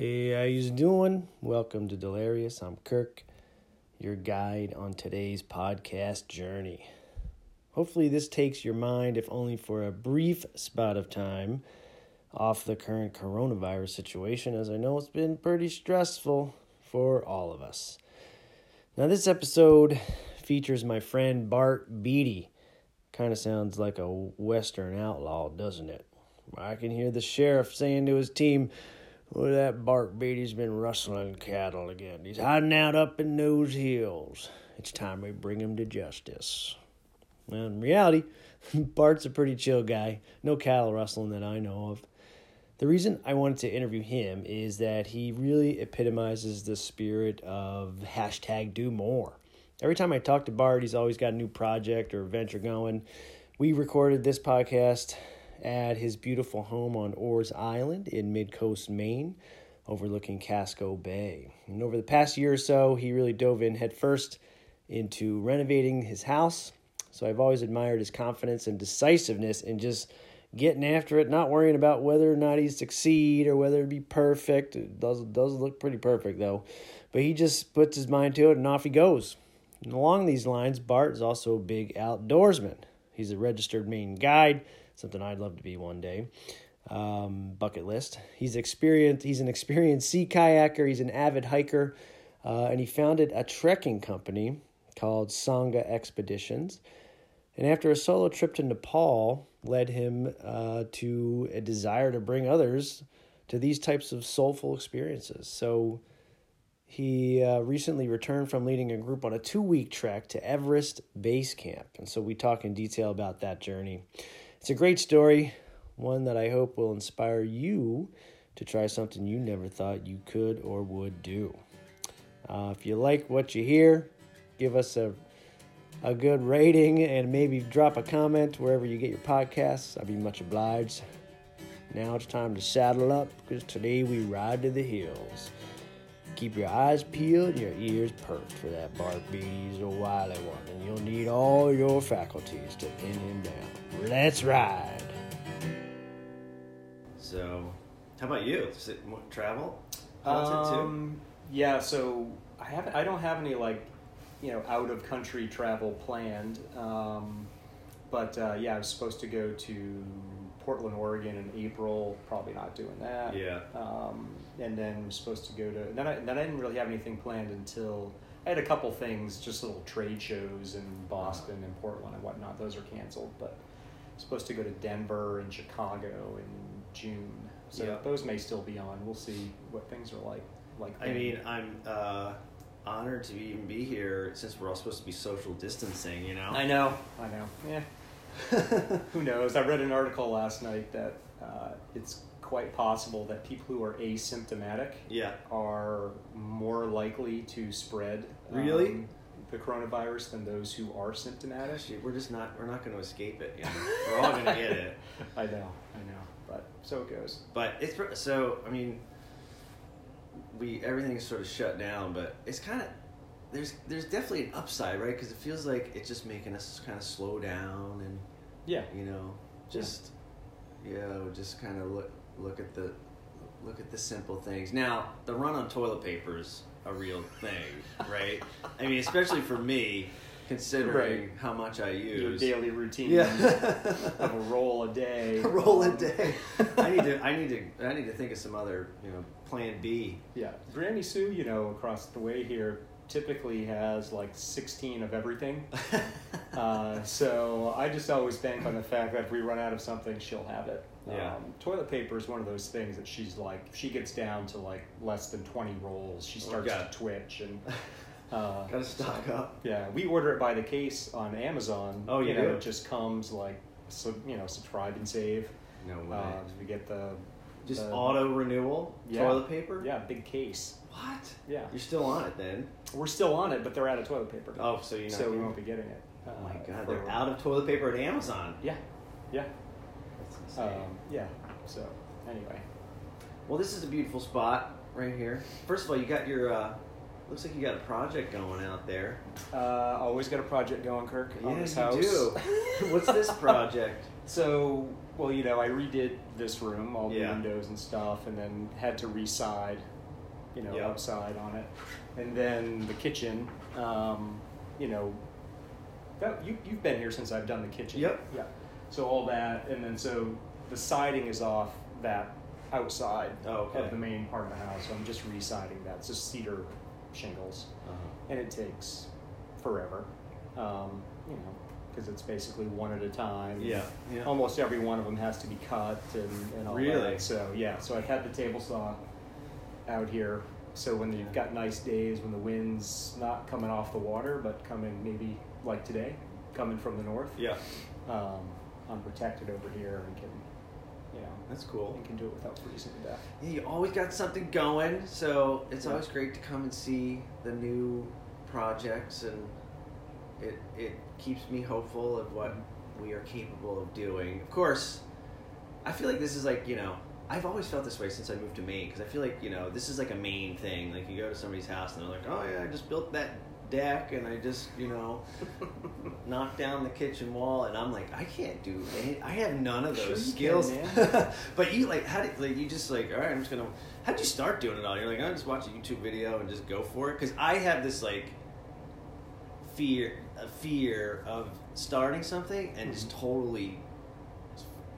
Hey, how you doing? Welcome to Delirious. I'm Kirk, your guide on today's podcast journey. Hopefully, this takes your mind, if only for a brief spot of time, off the current coronavirus situation, as I know it's been pretty stressful for all of us. Now, this episode features my friend Bart Beatty. Kind of sounds like a Western outlaw, doesn't it? I can hear the sheriff saying to his team, well, that Bart Beatty's been rustling cattle again. He's hiding out up in those hills. It's time we bring him to justice. Well, in reality, Bart's a pretty chill guy. No cattle rustling that I know of. The reason I wanted to interview him is that he really epitomizes the spirit of hashtag do more. Every time I talk to Bart, he's always got a new project or venture going. We recorded this podcast at his beautiful home on Orr's Island in Mid Coast, Maine, overlooking Casco Bay. And over the past year or so, he really dove in headfirst into renovating his house. So I've always admired his confidence and decisiveness in just getting after it, not worrying about whether or not he'd succeed or whether it'd be perfect. It does does look pretty perfect though, but he just puts his mind to it and off he goes. And along these lines, Bart is also a big outdoorsman. He's a registered Maine guide something I'd love to be one day. Um, bucket list. He's experienced. He's an experienced sea kayaker. He's an avid hiker, uh, and he founded a trekking company called Sangha Expeditions. And after a solo trip to Nepal led him uh, to a desire to bring others to these types of soulful experiences. So he uh, recently returned from leading a group on a two week trek to Everest Base Camp. And so we talk in detail about that journey. It's a great story, one that I hope will inspire you to try something you never thought you could or would do. Uh, if you like what you hear, give us a a good rating and maybe drop a comment wherever you get your podcasts. I'd be much obliged. Now it's time to saddle up because today we ride to the hills. Keep your eyes peeled and your ears perked for that Bart Beatty's a wily one, and you'll need all your faculties to pin him down. Let's ride. So, how about you? Is it more travel? Um, yeah, so I haven't. I don't have any like, you know, out of country travel planned. Um, but uh, yeah, I was supposed to go to Portland, Oregon in April. Probably not doing that. Yeah. Um, and then was supposed to go to. Then I then I didn't really have anything planned until I had a couple things, just little trade shows in Boston and Portland and whatnot. Those are canceled, but I'm supposed to go to Denver and Chicago in June. So Yeah. those may still be on. We'll see what things are like. Like I mean, I'm uh, honored to even be here since we're all supposed to be social distancing. You know. I know, I know. Yeah. Who knows? I read an article last night that uh, it's quite possible that people who are asymptomatic yeah. are more likely to spread Really? um, the coronavirus than those who are symptomatic. We're just not. We're not going to escape it. You know? we're all going to get it. I know, I know, but so it goes. But it's so. I mean, we everything's sort of shut down, but it's kind of there's there's definitely an upside, right? Because it feels like it's just making us kind of slow down and Yeah, you know just you know just kind of look look at the look at the simple things. Now the run on toilet paper is a real thing right? I mean especially for me considering Right. how much i use. your daily routine yeah. of a roll a day. roll a day. I need to i need to i need to think of some other you know plan b. Yeah, Granny Sue, you know, across the way here, typically has like 16 of everything. Uh, so I just always bank on the fact that if we run out of something, she'll have it. Yeah. Um, toilet paper is one of those things that she's like, if she gets down to like less than 20 rolls, she Oh, starts God. to twitch and. Uh, gotta stock up yeah, we order it by the case on Amazon. Oh, you know, it just comes like, so, you know, subscribe and save. no way Uh, we get the just the- auto renewal Yeah. toilet paper yeah big case. What Yeah, you're still on it then we're still on it, but they're out of toilet paper. oh so you're so we won't be getting it. oh my uh, god they're out of toilet paper at amazon Yeah, yeah, That's insane. um, yeah. So anyway, Well, this is a beautiful spot right here. First of all, you got your. Uh, looks like you got a project going out there. uh, always got a project going, Kirk. on yeah, this you house. do. What's this project? So well, you know, I redid this room, all the Yeah. windows and stuff, and then had to reside, you know, Yeah. outside on it, and then the kitchen. Um, you know, that you you've been here since I've done the kitchen. Yep. Yeah. So all that, and then so the siding is off that outside Oh, okay. of the main part of the house. So I'm just residing that. It's just cedar shingles Uh-huh. and it takes forever. Um, you know, because it's basically one at a time. Yeah, yeah. Almost every one of them has to be cut and, and all Really? that. So yeah, so I've had the table saw out here. So when you've got nice days when the wind's not coming off the water, but coming maybe like today, coming from the north, Yeah, um, I'm protected over here and can, you know, that's cool. and can do it without freezing to death. Yeah, you always got something going, so it's Yeah. always great to come and see the new projects, and it it keeps me hopeful of what we are capable of doing. Of course, I feel like this is like you know I've always felt this way since I moved to Maine because I feel like you know this is like a Maine thing. Like you go to somebody's house and they're like, oh yeah, I just built that deck and I just you know knocked down the kitchen wall, and I'm like, I can't do any. I have none of those you can, skills. but you like how did like you just like all right I'm just gonna how would you start doing it all you're like I just watch a YouTube video and just go for it because I have this like fear a fear of starting something and just Mhm. totally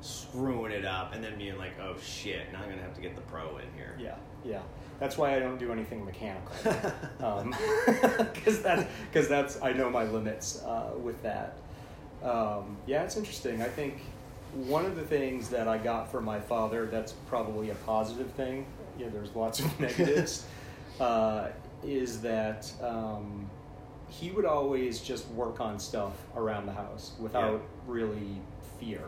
screwing it up and then being like oh shit now I'm gonna have to get the pro in here Yeah, yeah. That's why I don't do anything mechanical. because that because that's I know my limits uh, with that. Um, yeah, it's interesting. I think one of the things that I got from my father that's probably a positive thing. Know, there's lots of negatives. uh, is that um, he would always just work on stuff around the house without Yeah. really fear,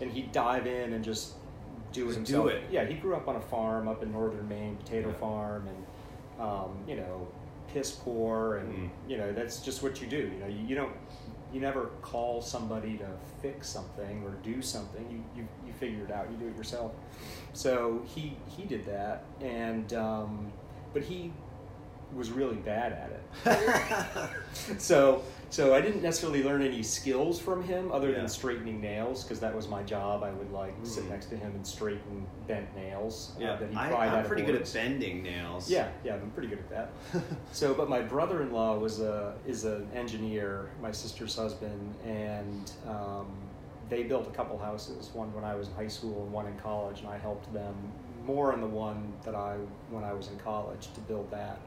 and he'd dive in and just do it Just himself. do it. Yeah, he grew up on a farm up in northern Maine, potato Yeah. farm, and um, you know, piss poor, and Mm. you know that's just what you do. You know, you, you don't, you never call somebody to fix something or do something. You you you figure it out. You do it yourself. So he he did that, and um, but he was really bad at it. so so I didn't necessarily learn any skills from him other Yeah. than straightening nails because that was my job. I would like sit Mm. next to him and straighten bent nails. uh, yeah that he I, pried out I'm of pretty good at bending nails Yeah, yeah, I'm pretty good at that. so, but my brother-in-law was a is an engineer, my sister's husband, and um, they built a couple houses. One when I was in high school, and one in college, and I helped them more in the one that I when I was in college to build that.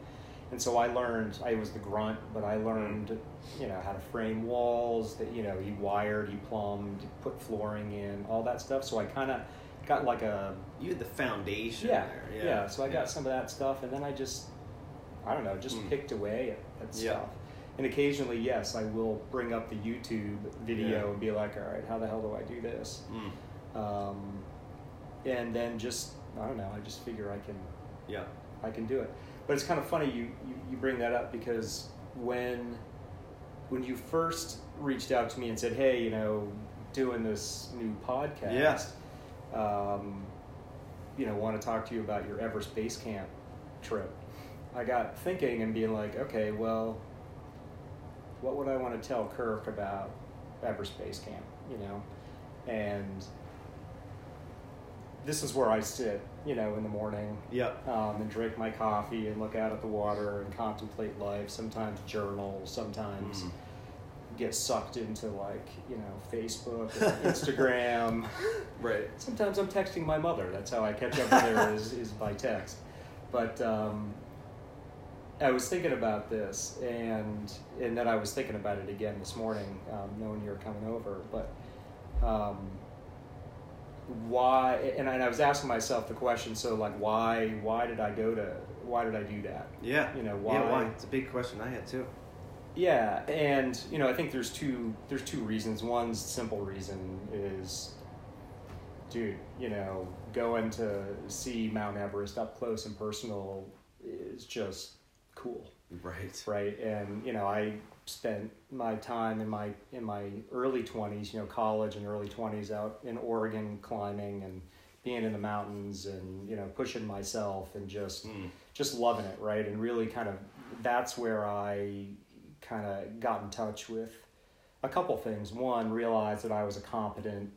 And so I learned. I was the grunt, but I learned, you know, how to frame walls. That you know, he wired, he plumbed, put flooring in, all that stuff. So I kind of got like a you had the foundation yeah, there yeah, So I got Yeah. some of that stuff, and then I just, I don't know, just Mm. picked away at, at Yeah. stuff. And occasionally, yes, I will bring up the YouTube video Yeah. and be like, all right, how the hell do I do this? Mm. Um, and then just, I don't know, I just figure I can, yeah I can do it. But it's kind of funny you, you, you bring that up because when, when you first reached out to me and said, hey, you know, doing this new podcast, um, you know, want to talk to you about your Everest Base Camp trip. I got thinking and being like, okay, well, what would I want to tell Kirk about Everest Base Camp, you know? And this is where I sit, you know, in the morning Yep. um, and drink my coffee and look out at the water and contemplate life. Sometimes journal, sometimes Mm. get sucked into like you know Facebook, Instagram. Right. Sometimes I'm texting my mother. That's how I catch up with her is, is by text. But um, I was thinking about this, and and then I was thinking about it again this morning, um, knowing you were coming over. But um, why? And I, and I was asking myself the question. So like, why? Why did I go to? Why did I do that? Yeah. You know, why, Yeah, why- why? It's a big question I had too. Yeah, and you know, I think there's two there's two reasons. One simple reason is, dude, you know, going to see Mount Everest up close and personal is just cool, Right. right? And you know, I spent my time in my in my early twenties, you know, college and early twenties out in Oregon climbing and being in the mountains and you know pushing myself and just Mm. just loving it, right? And really kind of that's where I kind of got in touch with a couple things. One, realized that I was a competent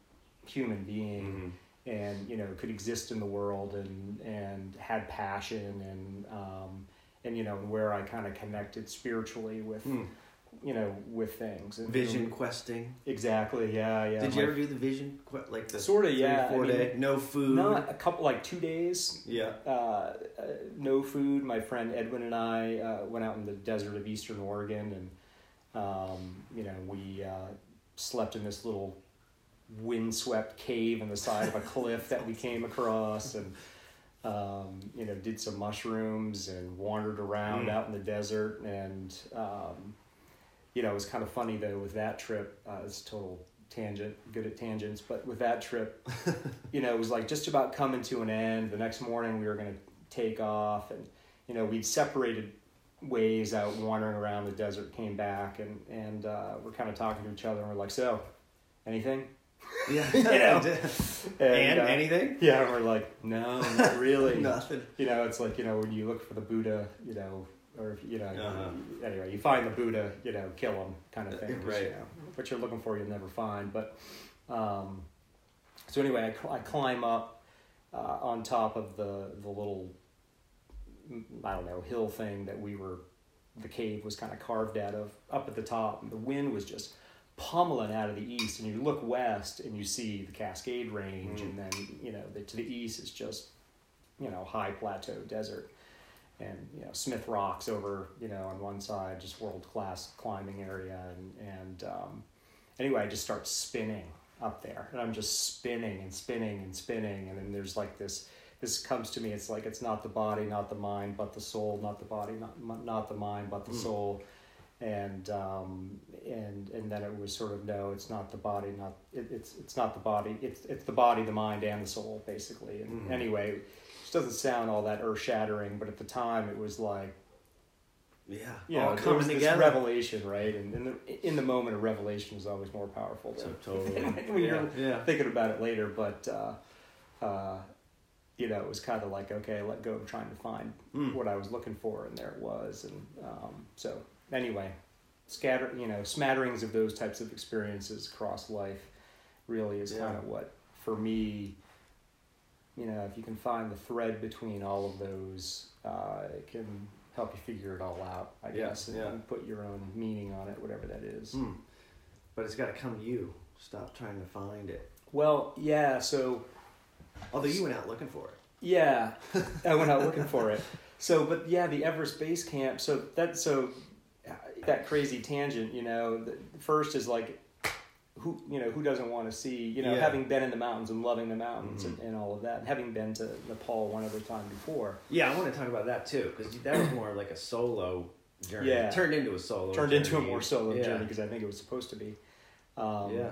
human being Mhm. and you know could exist in the world and and had passion and um, and you know where I kind of connected spiritually with Hmm. You know with things and Vision questing. exactly yeah yeah Did you ever do the vision like the Sorta, yeah, four I mean, day no food? not a couple like two days yeah. uh, uh, no food. My friend Edwin and I uh, went out in the desert of eastern Oregon, and um, you know we uh, slept in this little windswept cave in the side of a cliff that we came across, and um, you know did some mushrooms and wandered around Mm. out in the desert, and um, you know it was kind of funny though with that trip. Uh, it's total tangent, good at tangents, but with that trip you know, it was like just about coming to an end. The next morning we were going to take off and, you know, we'd separated ways out wandering around the desert, came back and, and, uh, we're kind of talking to each other and we're like, so anything? Yeah. You know? and uh, anything? Yeah. And we're like, no, not really. Nothing. You know, it's like, you know, when you look for the Buddha, you know, or if, you know, Uh-huh. anyway, you find the Buddha, you know, kill him kind of thing. right. You know, what you're looking for, you'll never find. But, um, so anyway, I, cl- I climb up uh, on top of the, the little, I don't know, hill thing that we were, the cave was kind of carved out of, up at the top. And the wind was just pummeling out of the east. And you look west and you see the Cascade Range. Mm. And then, you know, the, to the east is just, you know, high plateau desert. And, you know, Smith Rocks over, you know, on one side, just world class climbing area. And, and um, anyway, I just start spinning up there and i'm just spinning and spinning and spinning and then there's like this this comes to me it's like it's not the body not the mind but the soul not the body not not the mind but the Mm. soul and um and and then it was sort of no it's not the body not it, it's it's not the body it's it's the body the mind and the soul basically and Mhm. anyway doesn't sound all that earth shattering but at the time it was like Yeah. you All know, there coming was this together. revelation, right? And in the in the moment, a revelation is always more powerful So than totally. when yeah. you're yeah. thinking about it later. But uh, uh, you know, it was kind of like okay, I let go of trying to find Mm. what I was looking for, and there it was. And um, so, anyway, scatter, you know, smatterings of those types of experiences across life really is Yeah. kind of what for me. You know, if you can find the thread between all of those, uh, it can help you figure it all out. I Yeah, guess, and, yeah. and put your own meaning on it, whatever that is. Hmm. But it's got to come to you. Stop trying to find it. Well, yeah. So Although you went out looking for it. Yeah, I went out looking for it. So, but yeah, the Everest Base Camp. So that so uh, that crazy tangent. You know, the first is like who you know who doesn't want to see you know Yeah. having been in the mountains and loving the mountains Mhm. and, and all of that, and having been to Nepal one other time before. Yeah, I want to talk about that too because that was more like a solo journey. Yeah. It turned into a solo. Turned into a more solo yeah. journey because I think it was supposed to be. Um, yeah.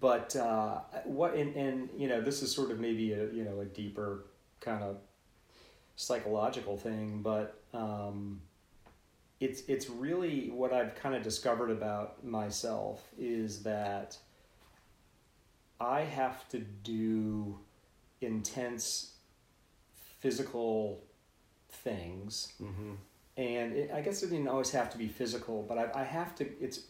but uh, what and, and you know this is sort of maybe a you know a deeper kind of psychological thing but um, it's it's really what I've kind of discovered about myself is that I have to do intense physical things Mm-hmm. and it, I guess it didn't always have to be physical, but I, I have to. It's,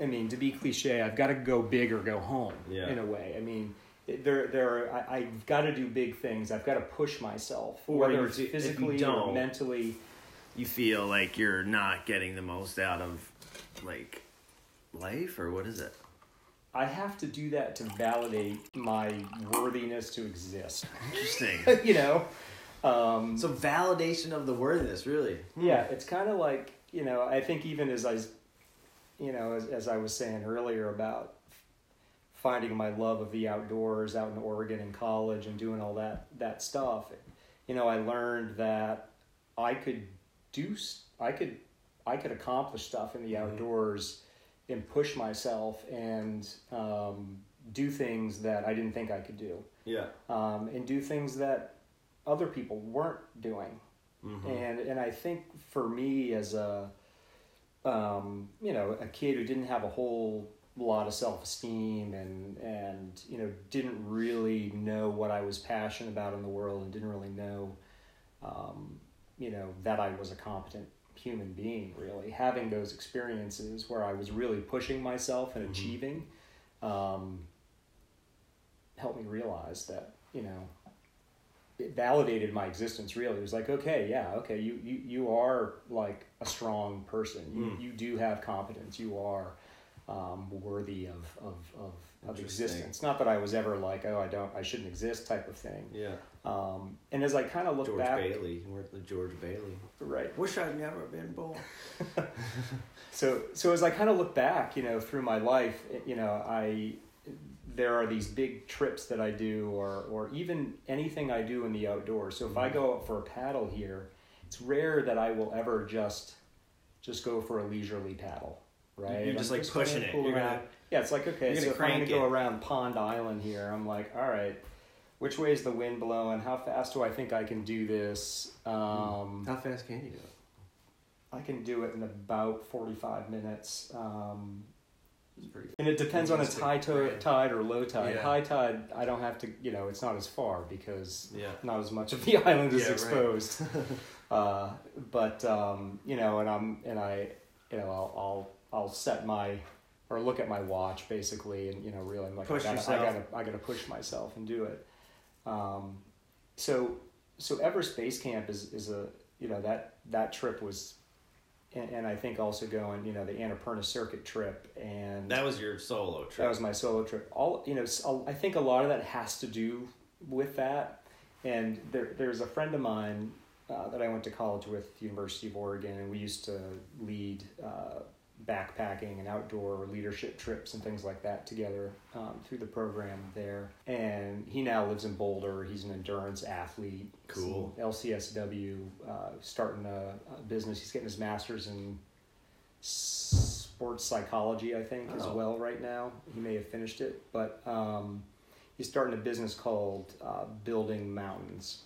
I mean, to be cliche, I've got to go big or go home. Yeah. In a way, I mean, there, there. Are, I, I've got to do big things. I've got to push myself, whether it's you- if you physically or mentally. You feel like you're not getting the most out of like life, or what is it? I have to do that to validate my worthiness to exist. Interesting. you know. Um, so validation of the worthiness, really. Yeah, it's kind of like you know. I think even as I, you know, as, as I was saying earlier about finding my love of the outdoors out in Oregon in college and doing all that that stuff, you know, I learned that I could do, I could, I could accomplish stuff in the Mhm. outdoors and push myself and um, do things that I didn't think I could do, Yeah. um, and do things that other people weren't doing Mm-hmm. and and I think for me as a um, you know a kid who didn't have a whole lot of self esteem and and you know didn't really know what I was passionate about in the world and didn't really know um, you know that I was a competent human being really. Having those experiences where I was really pushing myself and Mhm. achieving um, helped me realize that you know it validated my existence really. It was like okay yeah okay you you, you are like a strong person. You, Mm. you do have competence. You are um, worthy of of, of, of existence. Not that i was ever like oh i don't i shouldn't exist type of thing. Yeah. Um, and as i kind of look George back Bailey. You weren't the George Bailey. right Wish I'd never been born. so so as I kind of look back, you know, through my life, you know, I there are these big trips that I do, or or even anything I do in the outdoors. So if I go out for a paddle here, it's rare that I will ever just just go for a leisurely paddle, right? You're just, I'm like, gonna pushing it. pull You're gonna- yeah, it's like okay, you're so gonna if I'm gonna crank go around Pond Island here, I'm like, all right. Which way is the wind blowing? How fast do I think I can do this? Um, How fast can you do it? I can do it in about 45 minutes. Um, and it depends on it's high to- tide or low tide. Yeah. High tide, I don't have to, you know, it's not as far because Yeah. not as much of the island is Yeah, right. exposed. uh, but, um, you know, and I'm, and I, you know, I'll, I'll, I'll set my, or look at my watch basically and, you know, really I'm like, Push I gotta, yourself. I gotta, I gotta push myself and do it. Um, so, so Everest Base Camp is, is a, you know, that, that trip was, and, and I think also going, you know, the Annapurna Circuit trip and That was your solo trip. that was my solo trip. All you know, I think a lot of that has to do with that. And there, there's a friend of mine uh, that I went to college with, University of Oregon, and we used to lead uh, backpacking and outdoor leadership trips and things like that together um, through the program there. And he now lives in Boulder. He's an endurance athlete. Cool. LCSW, uh, starting a, a business. He's getting his master's in sports psychology, I think, as Oh. well right now. He may have finished it, but um, he's starting a business called uh, Building Mountains.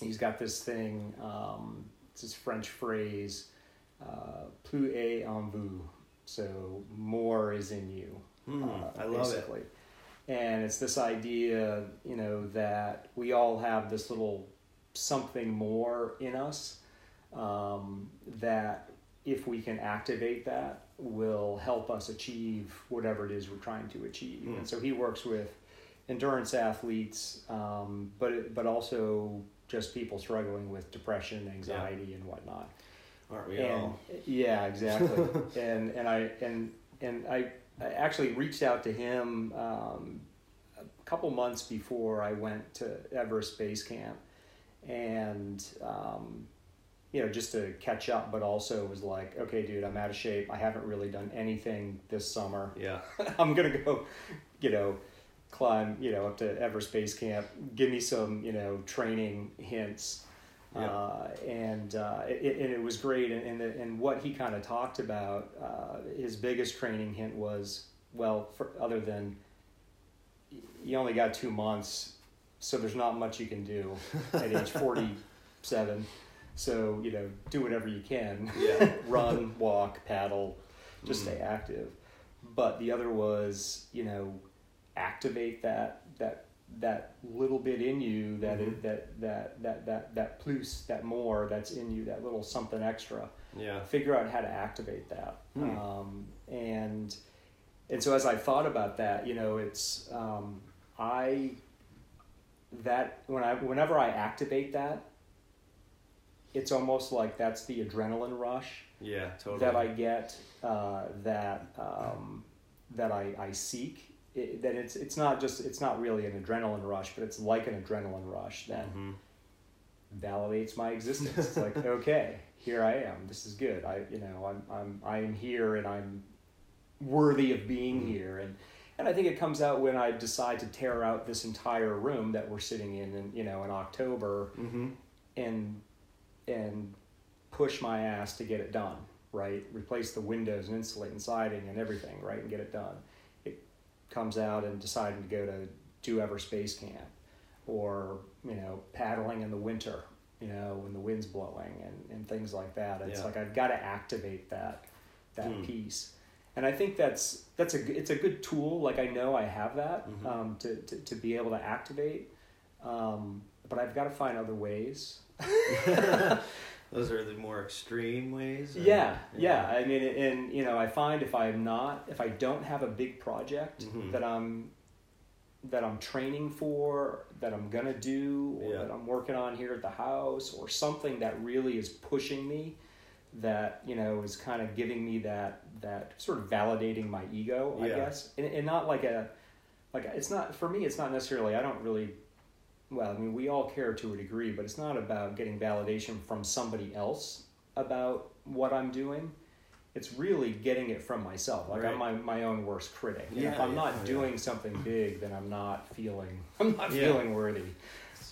He's got this thing, um, it's this French phrase, uh, plus en vous. So more is in you. Hmm, uh, I love it. And it's this idea, you know, that we all have this little something more in us um, that if we can activate that will help us achieve whatever it is we're trying to achieve. Mm. And so he works with endurance athletes, um, but but also just people struggling with depression, anxiety, and whatnot Aren't we and all? yeah exactly. And and i and and i, I actually reached out to him um, a couple months before i went to everest base camp. And um, you know just to catch up but also was like okay dude i'm out of shape. I haven't really done anything this summer. Yeah. i'm gonna go you know climb you know up to everest base camp. Give me some you know training hints Yeah. uh, and uh, it, and it was great. And and, the, and what he kind of talked about, uh, his biggest training hint was, well, for, other than you only got two months, so there's not much you can do at age forty seven. So you know, do whatever you can. Yeah. Run, walk, paddle, just Mm. stay active. But the other was, you know, activate that that that little bit in you that Mhm. is, that that that that that plus that more that's in you that little something extra Yeah. figure out how to activate that Hmm. um, and and so as i thought about that you know it's um, i that when i whenever i activate that it's almost like that's the adrenaline rush Yeah. Totally. that I get uh, that um, that I, I seek. It, that it's it's not just it's not really an adrenaline rush, but it's like an adrenaline rush that Mhm. validates my existence. It's like okay, here I am. This is good. I you know I'm I'm I'm here and I'm worthy of being Mhm. here and. And I think it comes out when I decide to tear out this entire room that we're sitting in, in you know, in October, Mhm. and and push my ass to get it done right replace the windows and insulate and siding and everything right and get it done comes out and deciding to go to do Everest Base Camp or you know paddling in the winter you know when the wind's blowing and, and things like that it's Yeah. like i've got to activate that that Hmm. piece and i think that's that's a it's a good tool like i know i have that Mhm. um, to, to, to be able to activate um, but i've got to find other ways Those are the more extreme ways. or- Yeah, yeah. I mean, and you know, I find if I'm not, if I don't have a big project Mhm. that I'm that I'm training for, that I'm gonna do, or Yeah. that I'm working on here at the house, or something that really is pushing me, that you know is kind of giving me that that sort of validating my ego, I guess, and, and not like a like it's not for me. It's not necessarily. I don't really. Well, I mean, we all care to a degree, but it's not about getting validation from somebody else about what I'm doing. It's really getting it from myself. Like I'm my, my own worst critic. And if I'm yeah, not yeah. doing something big, then I'm not feeling I'm not Yeah. feeling worthy.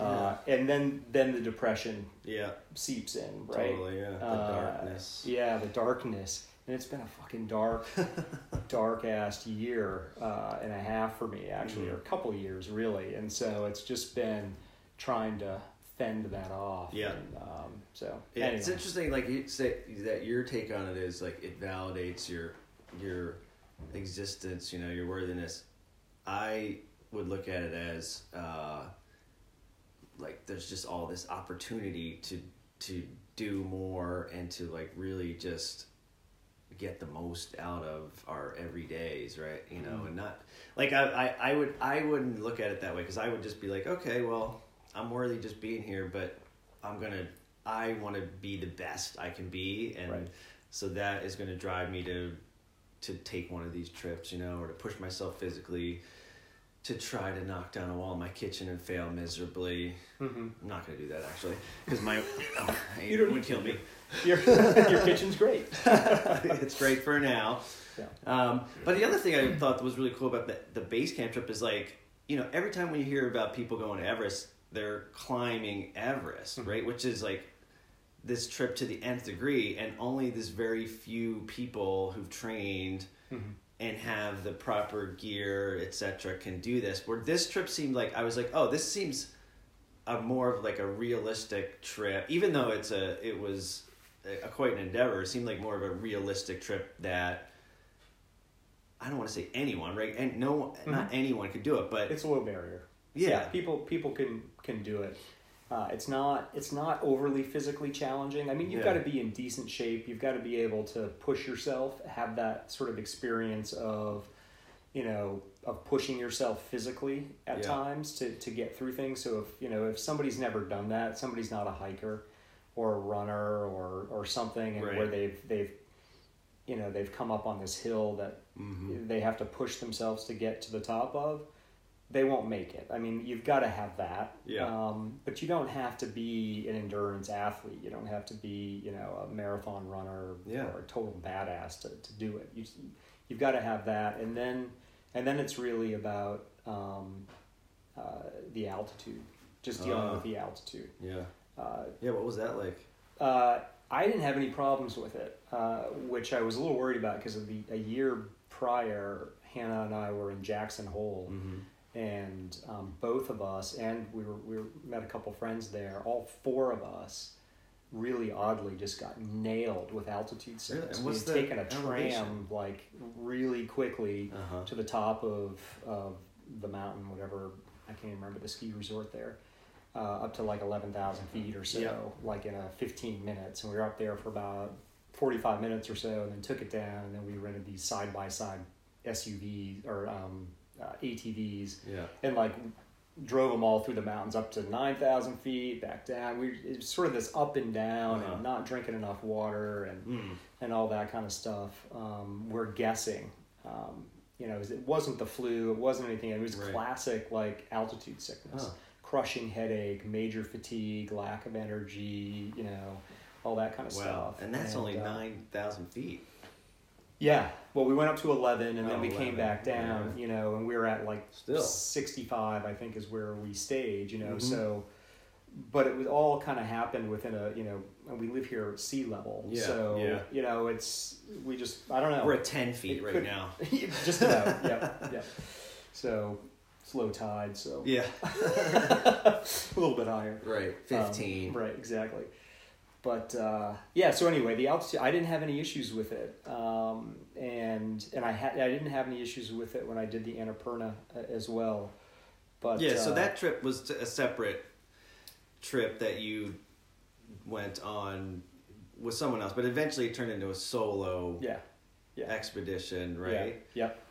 Uh, and then then the depression Yeah, seeps in, right? totally. Yeah, the Uh, darkness. Yeah, the darkness. And it's been a fucking dark, dark ass year uh, and a half for me, actually, Mhm. or a couple years, really. And so it's just been trying to fend that off. Yeah. And, um, so, Yeah, it's interesting. Like you say that your take on it is like it validates your your existence. You know, your worthiness. I would look at it as uh, like there's just all this opportunity to to do more and to like really just get the most out of our everydays right you know Mhm. and not like I, I i would i wouldn't look at it that way because i would just be like okay well i'm worthy just being here but i'm gonna i want to be the best i can be and Right. so that is going to drive me to to take one of these trips you know or to push myself physically to try to knock down a wall in my kitchen and fail miserably Mhm. i'm not going to do that actually because my oh, You it don't would kill me your, your kitchen's great. it's great for now. Yeah. Um, but the other thing I thought was really cool about the, the base camp trip is like, you know, every time when you hear about people going to Everest, they're climbing Everest, Mhm. right? Which is like this trip to the nth degree, and only this very few people who've trained Mhm. and have the proper gear, etc., can do this. Where this trip seemed like I was like, oh, this seems a more of like a realistic trip, even though it's a it was a, a quite an endeavor. It seemed like more of a realistic trip that I don't want to say anyone, right? And no, one not anyone could do it, but It's a low barrier. yeah, people people can can do it. Uh, it's not it's not overly physically challenging. I mean, you've Yeah. got to be in decent shape. You've got to be able to push yourself, have that sort of experience of, you know, of pushing yourself physically at Yeah. times to to get through things. So if you know if somebody's never done that, somebody's not a hiker or a runner or or something, and where they've they've you know they've come up on this hill that Mhm. they have to push themselves to get to the top of, they won't make it. I mean, you've got to have that. Yeah. Um, but you don't have to be an endurance athlete. You don't have to be, you know, a marathon runner Yeah. or a total badass to, to do it. You, you've got to have that, and then and then it's really about um, uh, the altitude, just dealing Ah. with the altitude. yeah, Uh, yeah. What was that like? uh, I didn't have any problems with it, uh, which I was a little worried about because of the a year prior, Hannah and I were in Jackson Hole, Mm-hmm. and um, both of us, and we were we were, met a couple friends there. All four of us, really oddly, just got nailed with altitude sickness. And we had taken a tram elevation? like really quickly Uh huh. to the top of, of the mountain, whatever I can't even remember the ski resort there, uh, up to like eleven thousand feet or so, Yeah. like in a fifteen minutes, and we were up there for about forty five minutes or so, and then took it down, and then we rented these side by side SUVs or um, uh, ATVs, Yeah. and like drove them all through the mountains up to nine thousand feet, back down. We it was sort of this up and down, Uh-huh. and not drinking enough water, and Mm. and all that kind of stuff. Um, we're guessing. Um, you know, it wasn't the flu. It wasn't anything. It was Right. classic like altitude sickness, Oh. Crushing headache, major fatigue, lack of energy. You know, all that kind of Wow. stuff. And that's only uh, nine thousand feet. Yeah. Well, we went up to eleven, and Oh, then we 11, came back down. yeah. You know, and we were at like Still. sixty-five. I think is where we stayed. You know, Mhm. so. But it was all kind of happened within a you know, and we live here at sea level, Yeah, so yeah. you know it's we just I don't know. We're at ten feet It right could- now. just about. yeah, yeah. So it's low tide, so Yeah. a little bit higher. Right. Um, Fifteen. right, exactly. But uh, yeah, so anyway, the altitude I didn't have any issues with it, um, and and I had I didn't have any issues with it when I did the Annapurna uh, as well. But yeah. So uh, that trip was t- a separate trip that you went on with someone else, but eventually it turned into a solo yeah, yeah, expedition, right? Yeah, yep.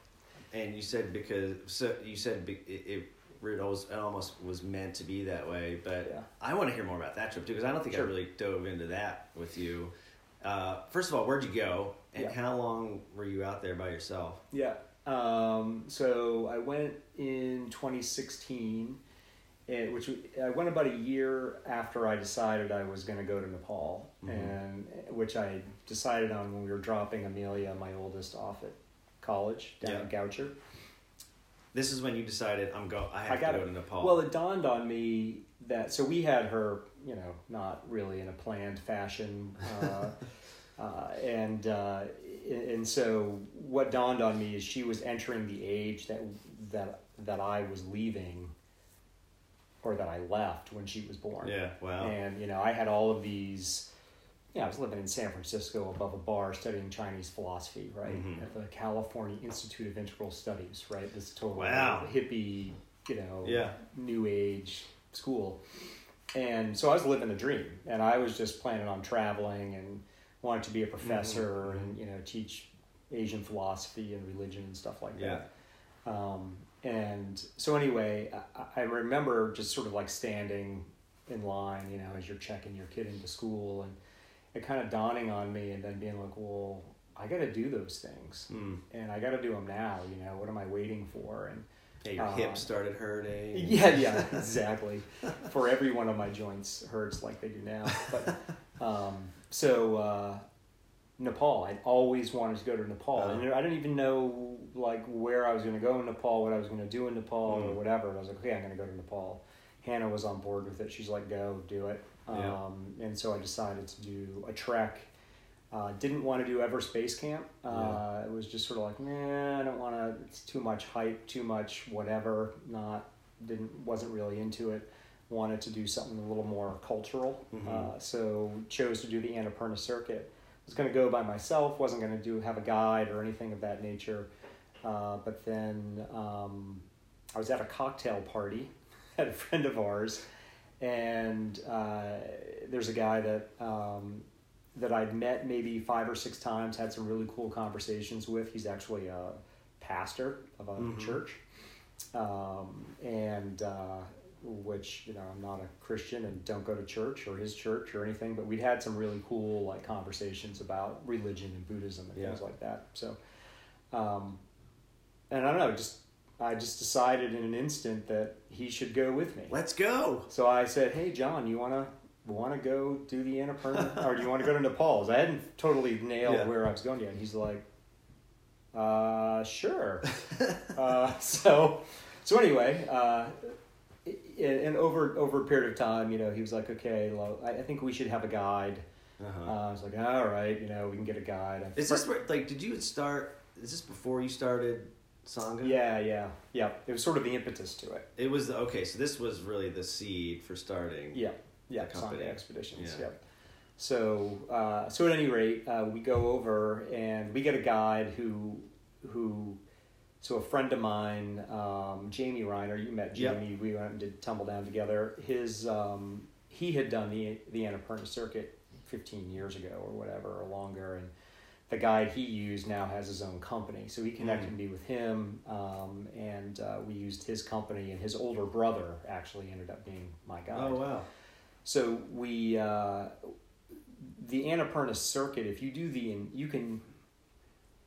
And you said because so you said it, it it almost, it almost was meant to be that way, but Yeah. I want to hear more about that trip too because I don't think Sure. I really dove into that with you. Uh, first of all, where'd you go, and Yeah. how long were you out there by yourself? Yeah. Um, so I went in 2016, and, which I went about a year after I decided I was going to go to Nepal, Mhm. and which I decided on when we were dropping Amelia, my oldest, off at college down Yeah. at Goucher. This is when you decided I'm go. I have I got to go to Nepal. Well, it dawned on me that so we had her, you know, not really in a planned fashion, uh, uh, and uh, and so what dawned on me is she was entering the age that that that I was leaving, or that I left when she was born. yeah. Wow. And you know, I had all of these. Yeah, I was living in San Francisco above a bar studying Chinese philosophy, right? Mhm. At the California Institute of Integral Studies, right? This total Wow. hippie, you know, Yeah. new age school. And so I was living the dream, and I was just planning on traveling and wanted to be a professor Mhm. and you know teach Asian philosophy and religion and stuff like Yeah. that. Um, and so anyway, I, I remember just sort of like standing in line, you know, as you're checking your kid into school, and it kind of dawning on me, and then being like, well, I got to do those things, Mm. and I got to do them now. You know, what am I waiting for? And Yeah, your hip started hurting. yeah, yeah, exactly. For every one of my joints hurts like they do now. But um, so uh, Nepal, I'd always wanted to go to Nepal, Uh-huh. and I didn't even know like where I was going to go in Nepal, what I was going to do in Nepal, or Mm. whatever. And I was like, okay, I'm going to go to Nepal. Hannah was on board with it. She's like, go do it. Yeah. Um, and so I decided to do a trek. Uh, didn't want to do Everest Base Camp. Uh, Yeah. It was just sort of like, nah, I don't want to. It's too much hype, too much whatever. Not didn't wasn't really into it. Wanted to do something a little more cultural. Mhm. Uh, so chose to do the Annapurna circuit. Was going to go by myself. wasn't going to do have a guide or anything of that nature. Uh, but then um, I was at a cocktail party at a friend of ours, and uh, there's a guy that um, that I'd met maybe five or six times, had some really cool conversations with. He's actually a pastor of a Mhm. church, um, and uh, which you know I'm not a Christian and don't go to church or his church or anything, but we'd had some really cool like conversations about religion and Buddhism and things like that. So, um, and I don't know, just I just decided in an instant that he should go with me. Let's go. So I said, "Hey, John, you wanna want to go do the Annapurna, or do you want to go to Nepal?" 'Cause I hadn't totally nailed Yeah. where I was going yet. And he's like, "Uh, sure." uh, so, so anyway, uh, and over over a period of time, you know, he was like, "Okay, well, I, I think we should have a guide." Uh-huh. Uh, I was like, "All right, you know, we can get a guide." Is this where, like? Did you start? Is this before you started Sangha? Yeah, yeah, yeah. It was sort of the impetus to it. It was okay. So this was really the seed for starting. Yeah, yeah, the company. Sangha expeditions. Yeah. Yeah. So, uh, so at any rate, uh, we go over and we get a guide who, who, so a friend of mine, um, Jamie Reiner, you met Yep. Jamie. We went and did Tumbledown together. His, um, he had done the the Annapurna circuit fifteen years ago or whatever or longer, and the guide he used now has his own company. So he connected Mm. me with him, um, and uh, we used his company. And his older brother actually ended up being my guide. Oh wow. So we uh, the Annapurna circuit. If you do the and you can.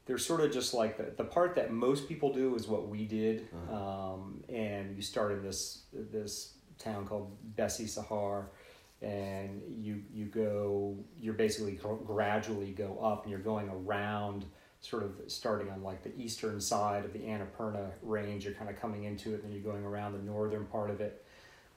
They're sort of just like the, the part that most people do is what we did, Uh-huh. um, and you start in this this town called Besisahar, and you you go you're basically gradually go up, and you're going around, sort of starting on like the eastern side of the Annapurna range. You're kind of coming into it, and then you're going around the northern part of it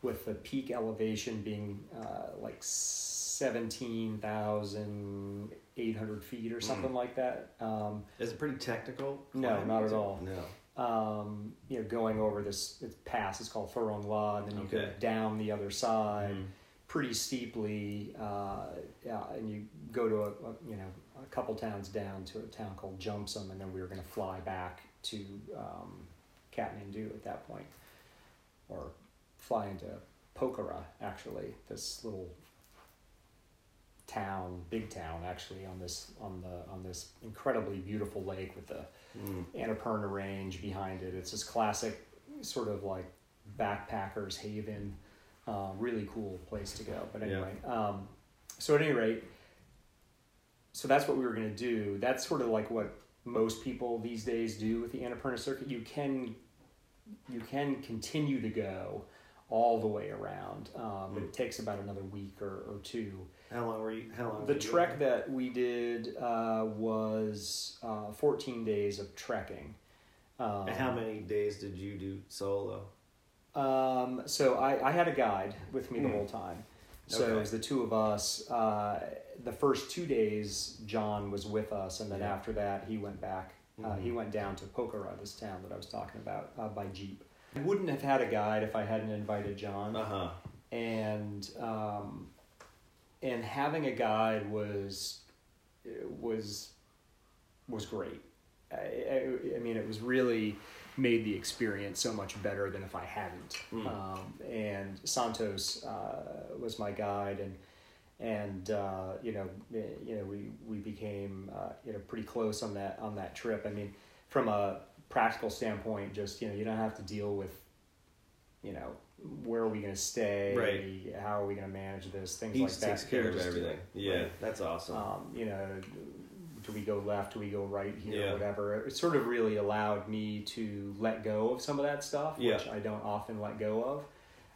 with the peak elevation being uh, like 17,800 feet or something like that. Um, Is it pretty technical? No, not at all. No. um, you know, going over this pass, it's called Thorong La, and then you go down the other side Mhm. Pretty steeply, uh, yeah, and you go to a, a you know a couple towns down to a town called Jomsom, and then we were going to fly back to um, Kathmandu at that point, or fly into Pokhara actually, this little town, big town actually on this on the on this incredibly beautiful lake with the Mm. Annapurna Range behind it. It's this classic sort of like backpackers haven, uh, really cool place to go. But Yeah. anyway, um, so at any rate, so that's what we were going to do. That's sort of like what most people these days do with the Annapurna circuit. You can you can continue to go all the way around, um, but it takes about another week or, or two. How long were you? How long? The were you trek that we did uh, was uh, 14 days of trekking. Um, And how many days did you do solo? Um, so I, I had a guide with me the Hmm. whole time. So Okay. it was the two of us. Uh, the first two days, John was with us, and then Yeah. after that, he went back. Uh, Mhm. he went down to Pokhara, this town that I was talking about, uh, by jeep. I wouldn't have had a guide if I hadn't invited John Uh huh. and um, and having a guide was was was great. I, I, I mean, it was really made the experience so much better than if I hadn't. Mm. Um, and Santos uh, was my guide, and and uh, you know, eh, you know, we we became uh, you know pretty close on that on that trip. I mean, from a practical standpoint, just you know, you don't have to deal with you know where are we going to stay Right. how are we going to manage this things He like that takes care of everything. Yeah, Right. that's awesome. um, you know do we go left do we go right here Yeah. whatever it sort of really allowed me to let go of some of that stuff Yeah. which i don't often let go of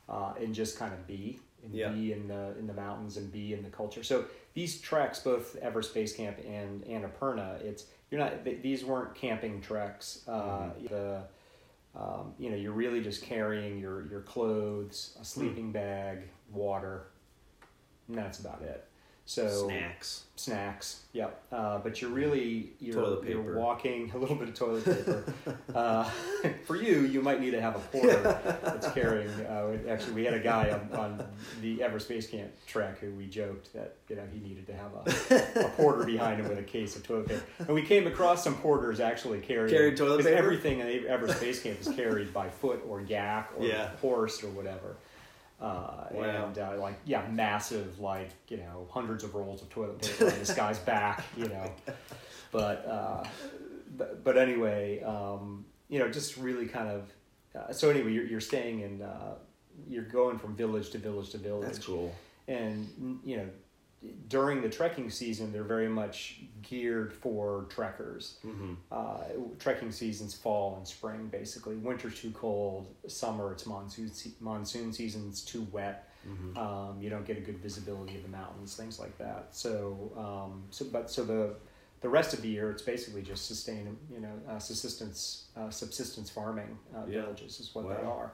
uh, and just kind of be and Yeah. be in the in the mountains and be in the culture so these treks both Everest Base Camp and annapurna it's you're not these weren't camping treks uh, Mm-hmm. the um, you know you're really just carrying your your clothes a sleeping Hmm. bag water and that's about it so Snacks. snacks yep uh, but you're really you're, you're walking a little bit of toilet paper uh, for you you might need to have a porter that's carrying uh, actually we had a guy on, on the Everest Base Camp trek who we joked that you know he needed to have a, a porter behind him with a case of toilet paper and we came across some porters actually carrying Carried toilet paper? everything in Everest Base Camp is carried by foot or yak or Yeah. horse or whatever uh, Wow. and uh, like yeah, massive like you know hundreds of rolls of toilet paper on this guy's back, you know. But uh, but, but anyway, um, you know, just really kind of. Uh, so anyway, you're you're staying in. Uh, you're going from village to village to village, That's cool. and you know, during the trekking season, they're very much geared for trekkers Mm-hmm. uh, trekking seasons fall and spring basically winter's too cold summer it's monsoon se- monsoon season's too wet Mm-hmm. um, you don't get a good visibility of the mountains things like that so um, so but so the the rest of the year it's basically just sustain you know uh, subsistence uh, subsistence farming uh, Yeah. villages is what they are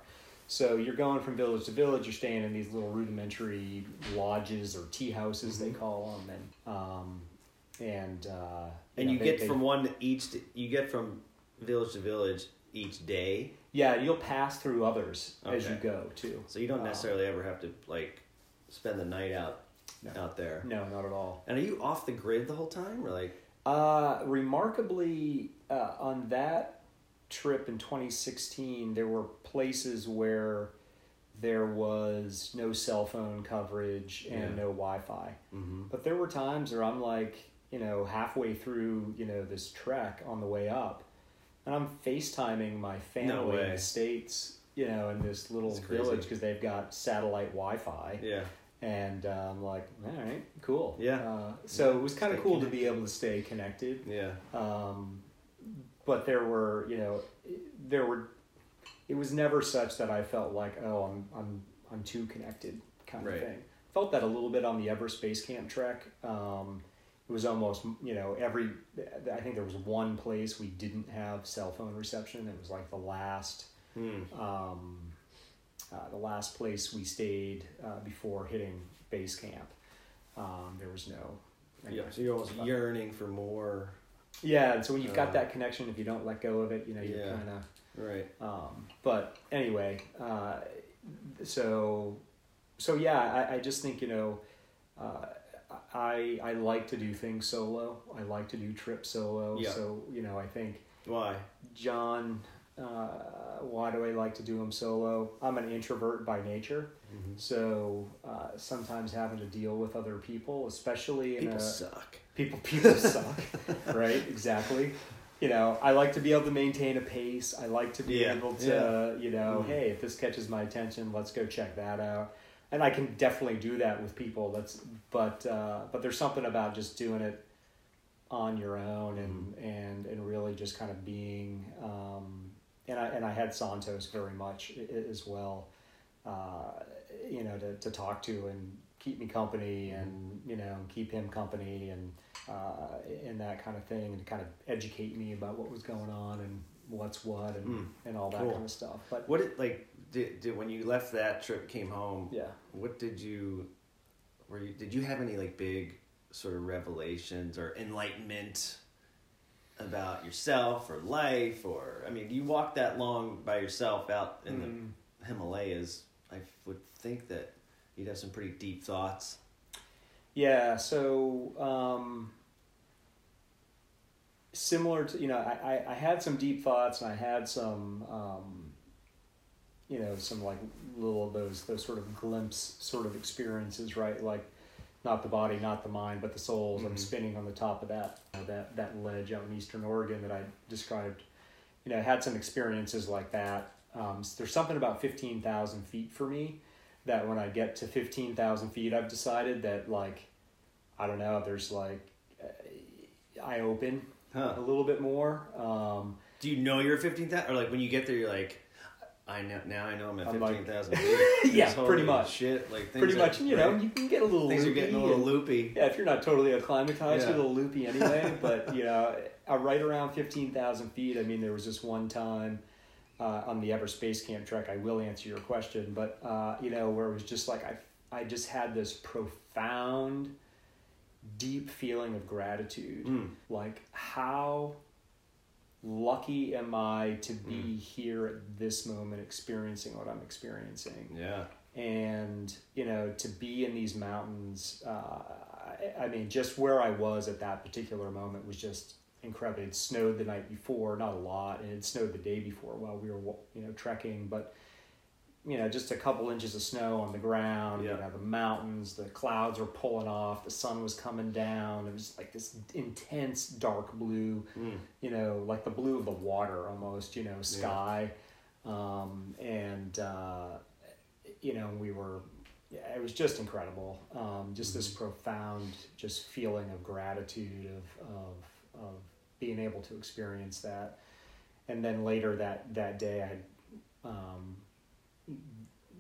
so you're going from village to village you're staying in these little rudimentary lodges or tea houses they Mhm. call them and um, and uh, And know, you they- get they- from one to each. You get from village to village each day, Yeah, you'll pass through others as you go too. so you don't Uh, necessarily ever have to like spend the night out No. out there. No, not at all. And are you off the grid the whole time, or like? Uh, remarkably, uh, on that trip in 2016, there were places where there was no cell phone coverage and Yeah. no Wi-Fi. Mm-hmm. But there were times where I'm like, you know, halfway through, you know, this trek on the way up, and I'm FaceTiming my family in the states, you know, in this little village because they've got satellite Wi-Fi. Yeah. and uh, I'm like, all right, cool. Yeah. Uh, so Yeah. it was kind of cool to be able to stay connected. Yeah. Um, but there were, you know, there were. It was never such that I felt like, oh, I'm I'm I'm too connected, kind Right. of thing. Felt that a little bit on the Everest Base Camp trek. Um, it was almost, you know, every. I think there was one place we didn't have cell phone reception. It was like the last Hmm. um, uh, the last place we stayed uh, before hitting base camp. Um, there was no. Yeah. So you're almost yearning for more. Yeah, and so when you've got Uh, that connection, if you don't let go of it, you know, you're Yeah. kind of. Right. Um, but anyway, uh, so so yeah, I, I just think you know, uh, I I like to do things solo. I like to do trips solo. Yeah. So you know, I think Why? John Uh, why do I like to do them solo? I'm an introvert by nature, Mm-hmm. so uh, sometimes having to deal with other people, especially in People a suck. people people suck, right? Exactly. You know, I like to be able to maintain a pace. I like to be Yeah, able to, you know, Mhm. hey, if this catches my attention, let's go check that out. And I can definitely do that with people. That's but uh, but there's something about just doing it on your own and and and really just kind of being. Um, and I and I had Santos very much as well. Uh, you know, to, to talk to and keep me company and you know keep him company and uh, and that kind of thing and to kind of educate me about what was going on and what's what and, Mm, and all that cool. kind of stuff. But What did like did, did when you left that trip came home? yeah, What did you were you did you have any like big sort of revelations or enlightenment about yourself or life or I mean you walked that long by yourself out in Mm. the Himalayas. I would think that you'd have some pretty deep thoughts. Yeah, so um, similar to you know, I, I, I had some deep thoughts and I had some um, you know some like little of those those sort of glimpse sort of experiences, right? Like not the body, not the mind, but the souls. I'm Mhm. spinning on the top of that that that ledge out in Eastern Oregon that I described. You know, I had some experiences like that. Um, there's something about fifteen thousand feet for me that when I get to fifteen thousand feet, I've decided that like I don't know. There's like uh, I open Huh. a little bit more. Um, Do you know you're fifteen thousand or like when you get there you're like I know now I know I'm at I'm like- fifteen thousand feet. Yeah, pretty much. Shit, like things pretty are- much, you know, right? you can get a little things are getting a little and- loopy. Yeah, if you're not totally acclimatized, Yeah. you're a little loopy anyway. but you know, uh, right around fifteen thousand feet. I mean, there was this one time uh, on the Everest Base Camp trek. I will answer your question, but uh, you know, where it was just like I, I just had this profound, deep feeling of gratitude. Mm. Like how lucky am I to be Mm. here at this moment, experiencing what I'm experiencing Yeah. and you know to be in these mountains uh, I, I mean just where i was at that particular moment was just incredible it snowed the night before not a lot and it snowed the day before while we were you know trekking but you know just a couple inches of snow on the ground Yeah. you know the mountains the clouds were pulling off the sun was coming down it was like this intense dark blue Mm. you know, like the blue of the water almost, you know, sky. Um, and, uh, you know, we were, yeah, it was just incredible. Um, just this profound, just feeling of gratitude of, of, of being able to experience that. And then later that, that day, I, um,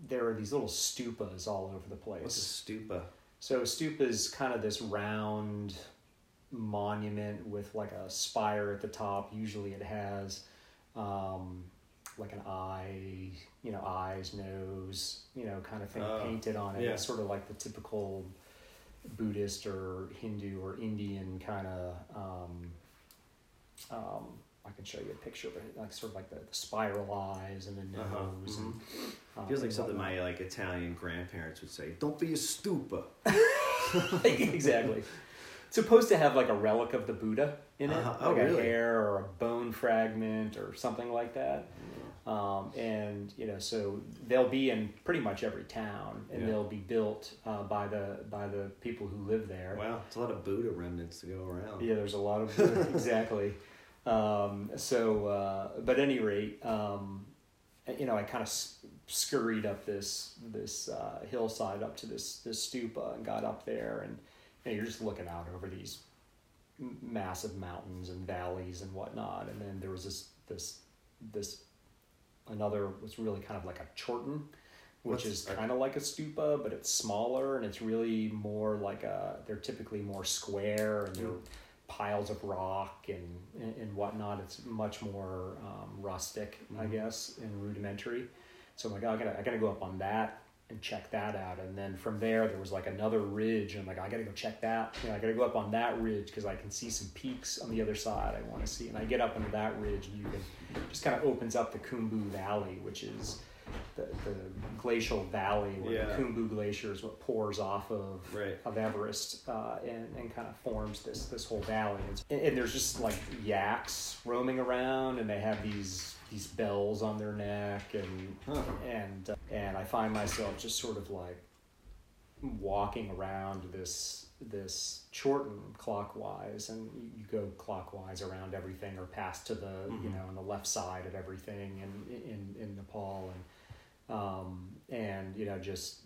there are these little stupas all over the place. What's a stupa? So stupa is kind of this round monument with like a spire at the top. Usually it has um, like an eye, you know, eyes, nose, you know, kind of thing Oh, painted on it. yeah. It's sort of like the typical Buddhist or Hindu or Indian kind of. Um, um, I can show you a picture of it, like sort of like the, the spiral eyes and the nose. Uh-huh, And, uh, Feels like something whatnot. my like Italian grandparents would say. Don't be a stupa. exactly. It's supposed to have like a relic of the Buddha in it, Uh-huh. Oh, like a hair or a bone fragment or something like that. Um, and you know, so they'll be in pretty much every town, and Yeah. they'll be built uh, by the by the people who live there. Wow, it's a lot of Buddha remnants to go around. Yeah, there's a lot of exactly. Um, so, uh, but at any rate, um, you know, I kind of scurried up this this uh, hillside up to this this stupa and got up there, and you know, you're just looking out over these massive mountains and valleys and whatnot, and then there was this this this another was really kind of like a chorten which What's- is kind of like a stupa but it's smaller and it's really more like a they're typically more square and they're Mm. piles of rock and and, and whatnot it's much more um, rustic i Mhm. guess and rudimentary so i'm like oh, i gotta i gotta go up on that and check that out and then from there there was like another ridge and i'm like i gotta go check that you know i gotta go up on that ridge because i can see some peaks on the other side i want to see and i get up into that ridge and you can just kind of opens up the Khumbu Valley, which is the, the glacial valley where Yeah. the Khumbu Glacier is what pours off of Right. of Everest uh, and, and kind of forms this this whole valley. And, and there's just like yaks roaming around, and they have these these bells on their neck, and Huh. and uh, and I find myself just sort of like walking around this this Chorten clockwise, and you, you go clockwise around everything, or past to the you Mhm. know on the left side of everything in in in Nepal, and um, and you know just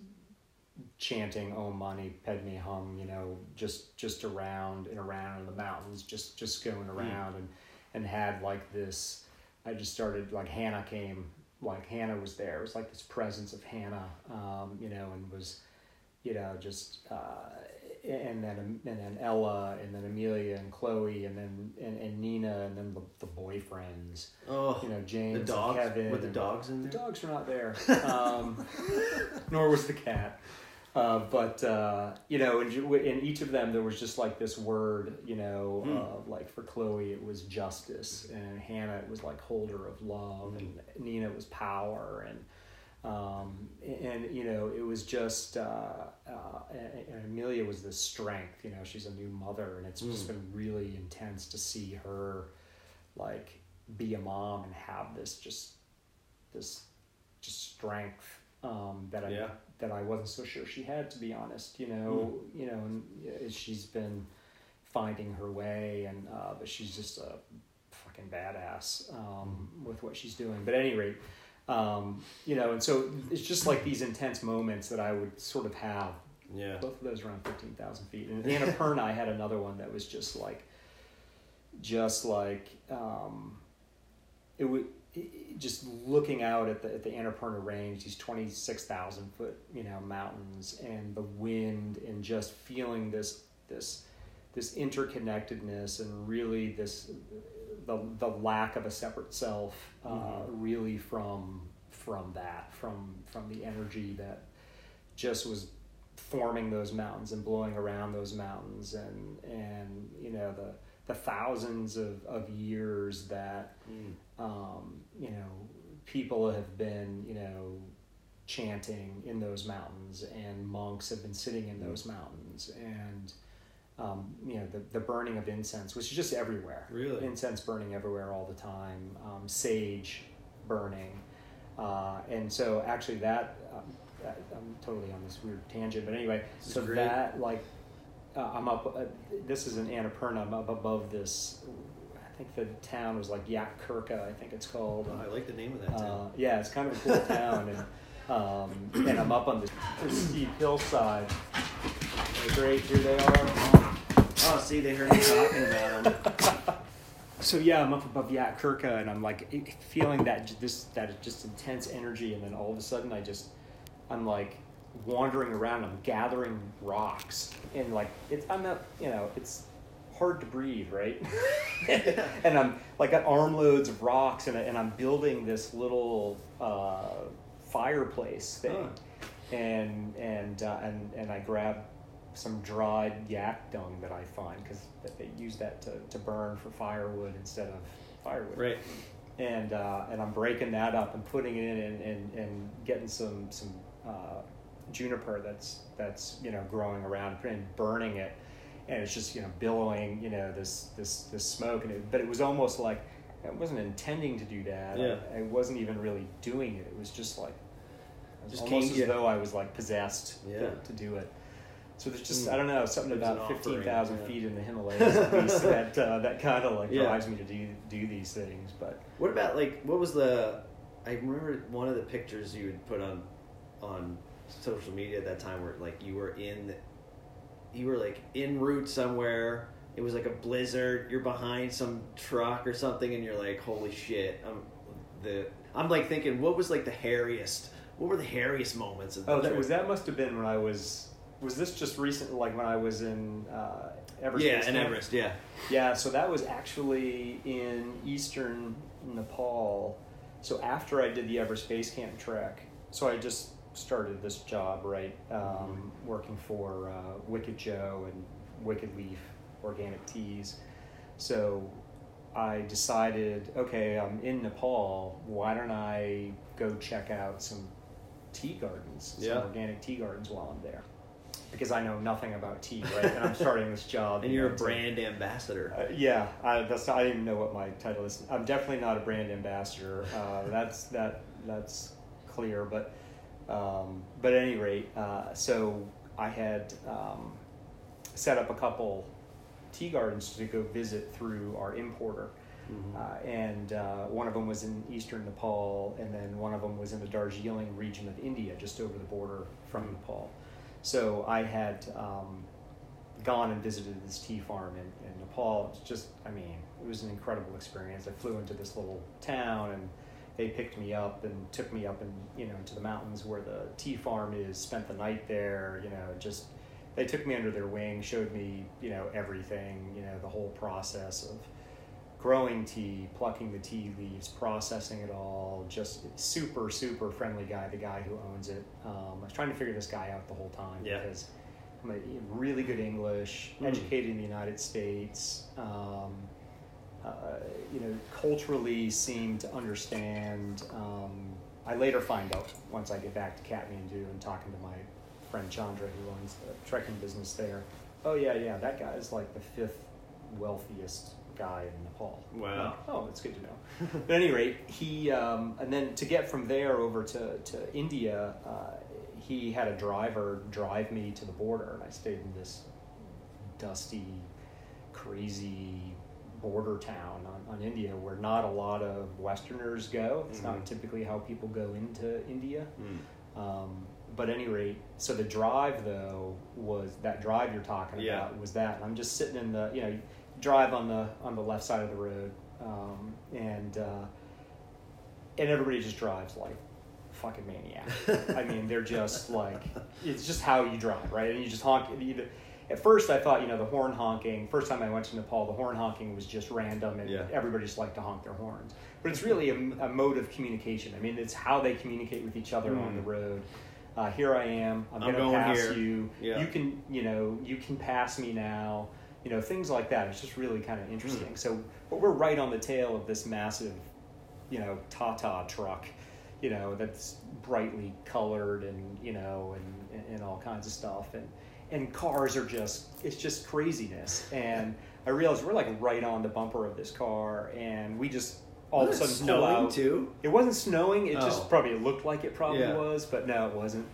chanting Om Mani Padme Hum, you know, just just around and around in the mountains, just just going around and and had like this. I just started like Hannah came, like Hannah was there. It was like this presence of Hannah, um, you know, and was, you know, just uh, and then and then Ella and then Amelia and Chloe and then and, and Nina and then the, the boyfriends, Oh, you know, James the dogs. and Kevin. Were the dogs in the there? dogs were not there, um, nor was the cat. Uh, but uh, you know, in, in each of them, there was just like this word. You know, Hmm. uh, like for Chloe, it was justice, and Hannah, it was like holder of love, and Nina was power, and um, and you know, it was just uh, uh, and Amelia was the strength. You know, she's a new mother, and it's just Mm. been really intense to see her like be a mom and have this just this just strength um, that I Yeah. That I wasn't so sure she had to be honest. You know, you know, and she's been finding her way, and uh, but she's just a fucking badass um, with what she's doing. But at any rate, um, you know, and so it's just like these intense moments that I would sort of have Yeah. both of those around 15,000 feet. And Annapurna, I had another one that was just like, just like, um, it would, just looking out at the, at the Annapurna range, these 26,000 foot, you know, mountains and the wind and just feeling this, this, this interconnectedness and really this, the, the lack of a separate self, uh, Mhm. really from, from that, from, from the energy that just was forming those mountains and blowing around those mountains and and you know the the thousands of, of years that Mm. um, you know people have been you know chanting in those mountains and monks have been sitting in those mountains and um, you know the, the burning of incense which is just everywhere Really? incense burning everywhere all the time um, sage burning uh, and so actually that um, that- I'm totally on this weird tangent, but anyway, This so that like uh, I'm up. Uh, this is in Annapurna. I'm up above this. I think the town was like Yak Kharka. I think it's called. Oh, I like the name of that Uh, town. yeah, it's kind of a cool town, and um, and I'm up on this, steep hillside. Like, great, here they are. Oh, see, they heard me talking about them. So yeah, I'm up above Yak Kharka, and I'm like feeling that this that just intense energy, and then all of a sudden, I just I'm like wandering around. I'm gathering rocks, and like it's I'm not you know it's hard to breathe, right? and I'm like got armloads of rocks, and and I'm building this little uh, fireplace thing, and and uh, and and I grab some dried yak dung that I find because they use that to, to burn for firewood instead of firewood. Right. And uh, and I'm breaking that up and putting it in and, and, and getting some some uh, juniper that's that's you know growing around and burning it, and it's just you know billowing you know this this this smoke and it, but it was almost like I wasn't intending to do that. Yeah. I, I wasn't even really doing it. It was just like it was Just almost came- as yeah. though I was like possessed Yeah. to, to do it. So there's just Mm. I don't know something It about fifteen thousand yeah. feet in the Himalayas that uh, that kind of like Yeah. drives me to do do these things. But What about like what was the? I remember one of the pictures you would put on on social media at that time where like you were in, you were like en route somewhere. It was like a blizzard. You're behind some truck or something, and you're like, "Holy shit!" I'm the. I'm like thinking, what was like the hairiest? What were the hairiest moments of the oh, that trip? was that must have been when I was was this just recent like when I was in uh, Everest? yeah, and Everest. Yeah. Yeah, so that was actually in eastern Nepal. So after I did the Everest Base Camp trek, so I just started this job, right? Um, working for uh, Wicked Joe and Wicked Leaf Organic Teas. So I decided, okay, I'm in Nepal. Why don't I go check out some tea gardens, some Yeah. organic tea gardens while I'm there? Because I know nothing about tea, right? and I'm starting this job. And you you're a to- brand ambassador. uh, yeah, I, that's I didn't even know what my title is. I'm definitely not a brand ambassador. Uh, that's that that's clear. But um, but at any rate, uh, so I had um, set up a couple tea gardens to go visit through our importer. Mhm. Uh, and uh, one of them was in eastern Nepal, and then one of them was in the Darjeeling region of India, just over the border from Mhm. Nepal. So I had um, gone and visited this tea farm in, in Nepal. It's just, I mean, it was an incredible experience. I flew into this little town, and they picked me up and took me up and you know into the mountains where the tea farm is. Spent the night there. You know, just they took me under their wing, showed me you know everything. You know, the whole process of growing tea, plucking the tea leaves, processing it all. Just super, super friendly guy, the guy who owns it. Um, I was trying to figure this guy out the whole time Yeah. because I'm a, really good English, Hmm. educated in the United States. Um, uh, you know, culturally seem to understand. Um, I later find out once I get back to Kathmandu and talking to my friend Chandra, who owns the trekking business there. Oh yeah, yeah, that guy is like the fifth wealthiest guy in Nepal. Wow. Like, oh, that's good to know. but at any rate, he um, and then to get from there over to to India, uh, he had a driver drive me to the border, and I stayed in this dusty, crazy border town on, on India where not a lot of Westerners go. It's Mhm. not typically how people go into India. Mm. Um, but at any rate, so the drive though was that drive you're talking Yeah. about was that. I'm just sitting in the you know drive on the on the left side of the road, um, and uh, and everybody just drives like fucking maniac. I mean, they're just like it's just how you drive, right? And you just honk. You, at first, I thought you know the horn honking. First time I went to Nepal, the horn honking was just random, and Yeah. everybody just liked to honk their horns. But it's really a, a mode of communication. I mean, it's how they communicate with each other on Mm. the road. Uh, here I am. I'm, I'm going to going pass here. you. Yeah. You can, you know, you can pass me now. You know, things like that. It's just really kind of interesting. So, but we're right on the tail of this massive, you know, Tata truck, you know, that's brightly colored and you know, and, and, and all kinds of stuff, and and cars are just it's just craziness. And I realized we're like right on the bumper of this car, and we just all of a sudden snowing out. too. It wasn't snowing. It Oh. just probably looked like it probably Yeah. was, but no, it wasn't.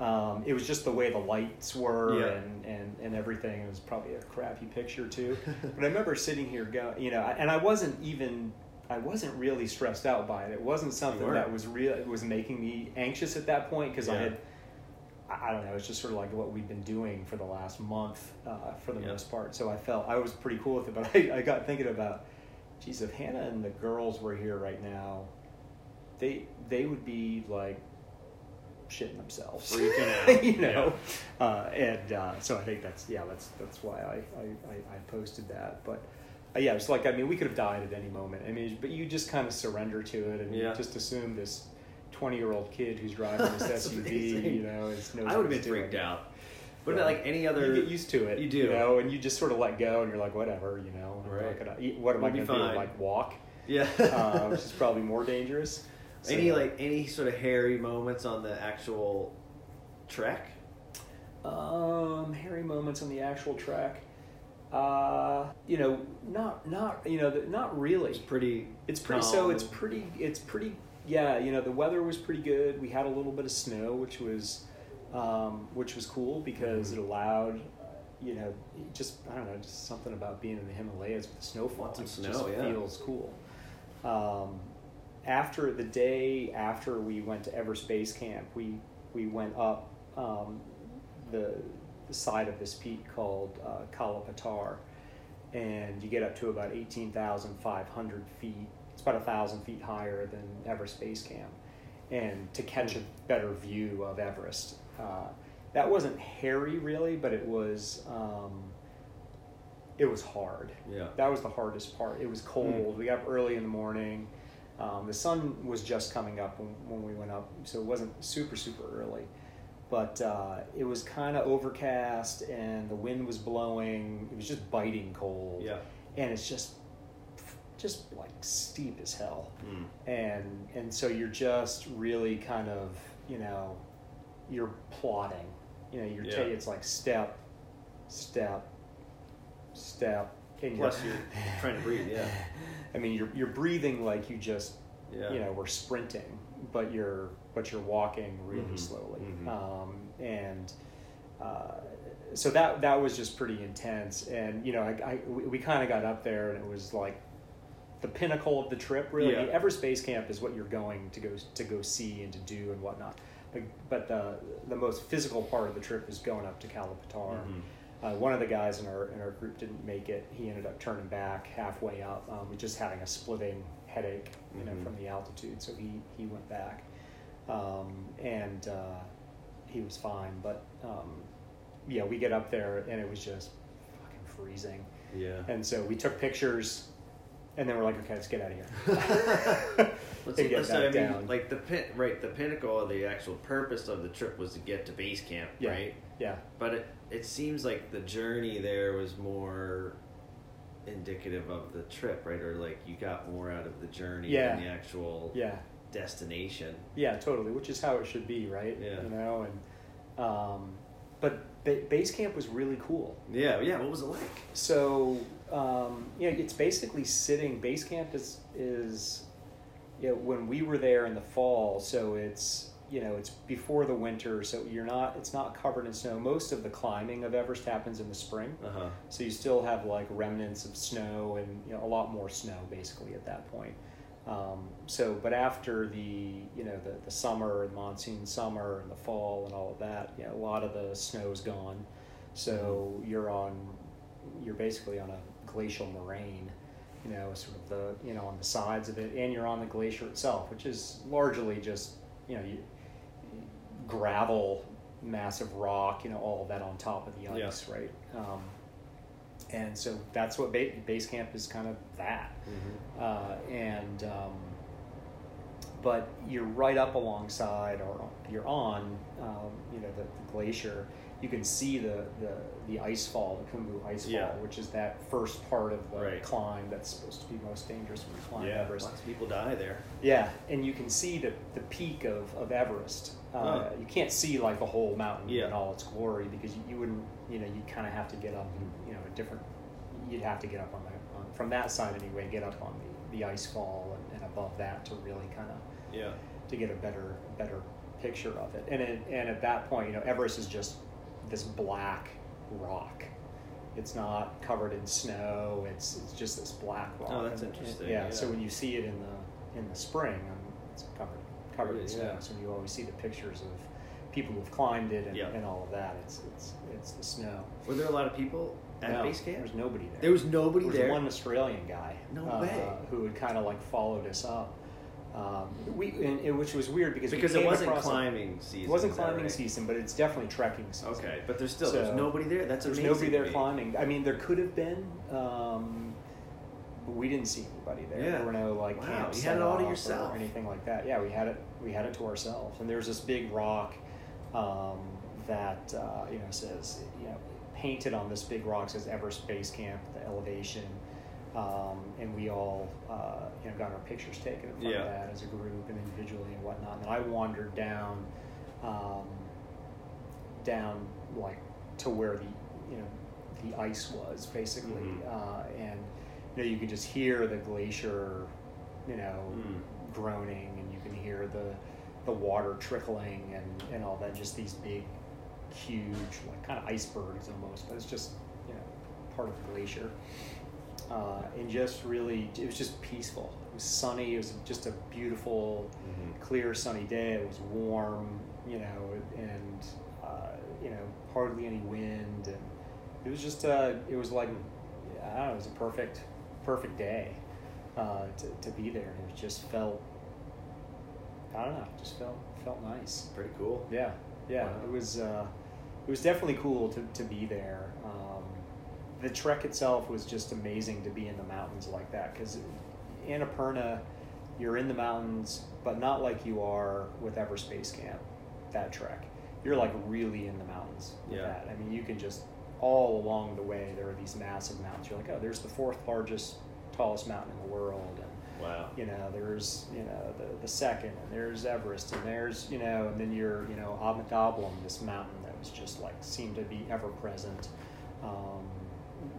Um, it was just the way the lights were Yeah. and, and, and everything. It was probably a crappy picture too. but I remember sitting here going, you know, and I wasn't even, I wasn't really stressed out by it. It wasn't something that was real. It was making me anxious at that point because I had, I don't know, it's just sort of like what we've been doing for the last month uh, for the Yeah. most part. So I felt I was pretty cool with it. But I, I got thinking about, geez, if Hannah and the girls were here right now, they they would be like shitting themselves, Freaking out. you know. Uh, and uh, so I think that's yeah, that's that's why I I, I, posted that. But uh, yeah, it's like I mean, we could have died at any moment. I mean, but you just kind of surrender to it and Yeah. just assume this twenty-year-old kid who's driving this SUV, amazing. you know, is knows I would have been he's doing. freaked out. What Yeah. about like any other? You get used to it. You do. you know, and you just sort of let go, and you're like, whatever, you know. Right. gonna- what am We'll I be going to do? Like walk, yeah. uh, which is probably more dangerous. any like any sort of hairy moments on the actual track? Um, hairy moments on the actual track. Uh, you know, not not you know, not really. It's pretty. It's pretty. calm So it's pretty. It's pretty. Yeah, you know, the weather was pretty good. We had a little bit of snow, which was, um, which was cool because it allowed, you know, just I don't know, just something about being in the Himalayas with the snowfall. Lots of snow, just yeah. feels cool. Um, after the day after we went to Everest Base Camp, we we went up um, the, the side of this peak called uh, Kala Patthar, and you get up to about eighteen thousand five hundred feet. About a thousand feet higher than Everest Base Camp, and to catch a better view of Everest. Uh, that wasn't hairy really, but it was um, it was hard Yeah. that was the hardest part. It was cold. We got up early in the morning. Um, the sun was just coming up when, when we went up, so it wasn't super super early. But uh, it was kind of overcast, and the wind was blowing. It was just biting cold, Yeah. and it's just just like steep as hell, Mm. and and so you're just really kind of you know, you're plotting. You know, you're Yeah. ta- it's like step, step, step. And Plus, you're trying to breathe. Yeah. I mean, you're you're breathing like you just Yeah. you know we're sprinting, but you're but you're walking really Mhm. slowly, Mhm. um, and uh, so that that was just pretty intense. And you know, I, I we, we kind of got up there, and it was like the pinnacle of the trip. Really, Yeah. Everest Base Camp is what you're going to go to go see and to do and whatnot. But, but the the most physical part of the trip is going up to Kala Patthar. Mhm. Uh, one of the guys in our in our group didn't make it. He ended up turning back halfway up, um, with just having a splitting headache, you know, Mhm. from the altitude. So he he went back, um, and uh, he was fine. But um, yeah, we get up there and it was just fucking freezing. Yeah. And so we took pictures, and then we're like, okay, let's get out of here. Let's, let's- back I mean, down. like the pin, right? The pinnacle of the actual purpose of the trip was to get to base camp, Yeah. right? yeah, But it it seems like the journey there was more indicative of the trip, right? Or like you got more out of the journey Yeah. than the actual yeah. destination. Yeah, totally, which is how it should be, right? Yeah. You know, and um, but ba- base camp was really cool. Yeah, yeah. What was it like? So um, you know, it's basically sitting. Base camp is is you know, when we were there in the fall. So it's you know it's before the winter, so you're not. It's not covered in snow. Most of the climbing of Everest happens in the spring. Uh huh. So you still have like remnants of snow and you know a lot more snow basically at that point. Um, so, but after the you know the, the summer, the monsoon summer, and the fall and all of that, you know, a lot of the snow's gone. So you're on, you're basically on a glacial moraine, you know, sort of the you know on the sides of it, and you're on the glacier itself, which is largely just you know you, gravel, massive rock, you know, all of that on top of the Yeah. ice, right? Um, and so that's what ba- base camp is kind of that Mm-hmm. uh, and um, but you're right up alongside or you're on um, you know the, the glacier you can see the, the, the ice fall the Khumbu ice fall Yeah. which is that first part of the Right. climb that's supposed to be most dangerous when you climb Yeah. Everest Lots of people die there. yeah and you can see the, the peak of, of Everest uh, Huh. you can't see like the whole mountain Yeah. in all its glory because you, you wouldn't you know you kind of have to get up you know a different you'd have to get up on the on, from that side anyway get up on the, the ice fall and, and above that to really kind of Yeah. to get a better better picture of it and it, and at that point you know Everest is just this black rock it's not covered in snow it's it's just this black rock Oh, that's And- interesting, yeah, yeah. so when you see it in the in the spring um, it's covered covered in snow yeah. so you always see the pictures of people who've climbed it and, Yeah. and all of that it's it's it's the snow Were there a lot of people at no, base camp? there's nobody there There was nobody there was there. one Australian guy. No uh, way. Who had kind of like followed us up. Um, we and it, which was weird because we because it wasn't across a- climbing season. it wasn't climbing right? season, but it's definitely trekking season. Okay, but there's still So, there's nobody there. That's There's nobody there climbing. I mean, there could have been, um, but we didn't see anybody there. Yeah. There were no like Wow, camps you had it all to yourself. or anything like that. Yeah, we had it. We had it to ourselves. And there's this big rock um, that uh, you know says you know painted on this big rock says Everest Base Camp, the elevation. Um, and we all, uh, you know, got our pictures taken in front Yeah. of that as a group and individually and whatnot. And I wandered down, um, down like to where the you know the ice was basically, Mhm. uh, and you know you could just hear the glacier, you know, Mm. groaning, and you can hear the the water trickling and and all that. Just these big, huge like kind of icebergs almost, but it's just you know part of the glacier. Uh, and just really, it was just peaceful. It was sunny. It was just a beautiful, Mhm. clear sunny day. It was warm, you know, and uh, you know hardly any wind, and it was just uh, it was like I don't know, it was a perfect perfect day uh, to to be there. And it just felt I don't know, just felt felt nice. Pretty cool. Yeah, yeah. Wow. It was uh, it was definitely cool to, to be there. Um, the trek itself was just amazing to be in the mountains like that because in Annapurna, you're in the mountains, but not like you are with Everest Base Camp. That trek, you're like really in the mountains. With Yeah. that. I mean, you can just all along the way there are these massive mountains. You're like, oh, there's the fourth largest tallest mountain in the world, and Wow. you know there's you know the the second, and there's Everest, and there's you know, and then you're you know Ama Dablam, this mountain that was just like seemed to be ever present. Um,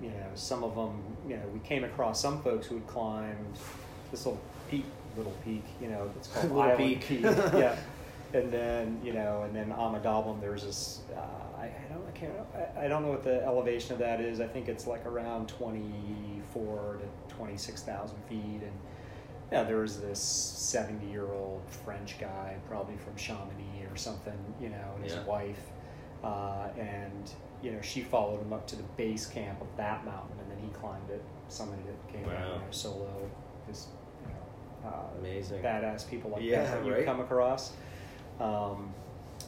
you know, some of them, you know, we came across some folks who had climbed this little peak, little peak, you know, it's called Little Island peak. yeah. And then you know, and then Ama Dablam, there's this. Uh, I, I don't, I can't, I, I don't know what the elevation of that is. I think it's like around twenty four to twenty six thousand feet, and yeah, there was this seventy year old French guy, probably from Chamonix or something, you know, and his Yeah. wife, uh, and you know, she followed him up to the base camp of that mountain, and then he climbed it. Somebody that came down, Wow. you know, solo, just you know, uh, Amazing. badass people like Yeah, that that you right. come across. Um,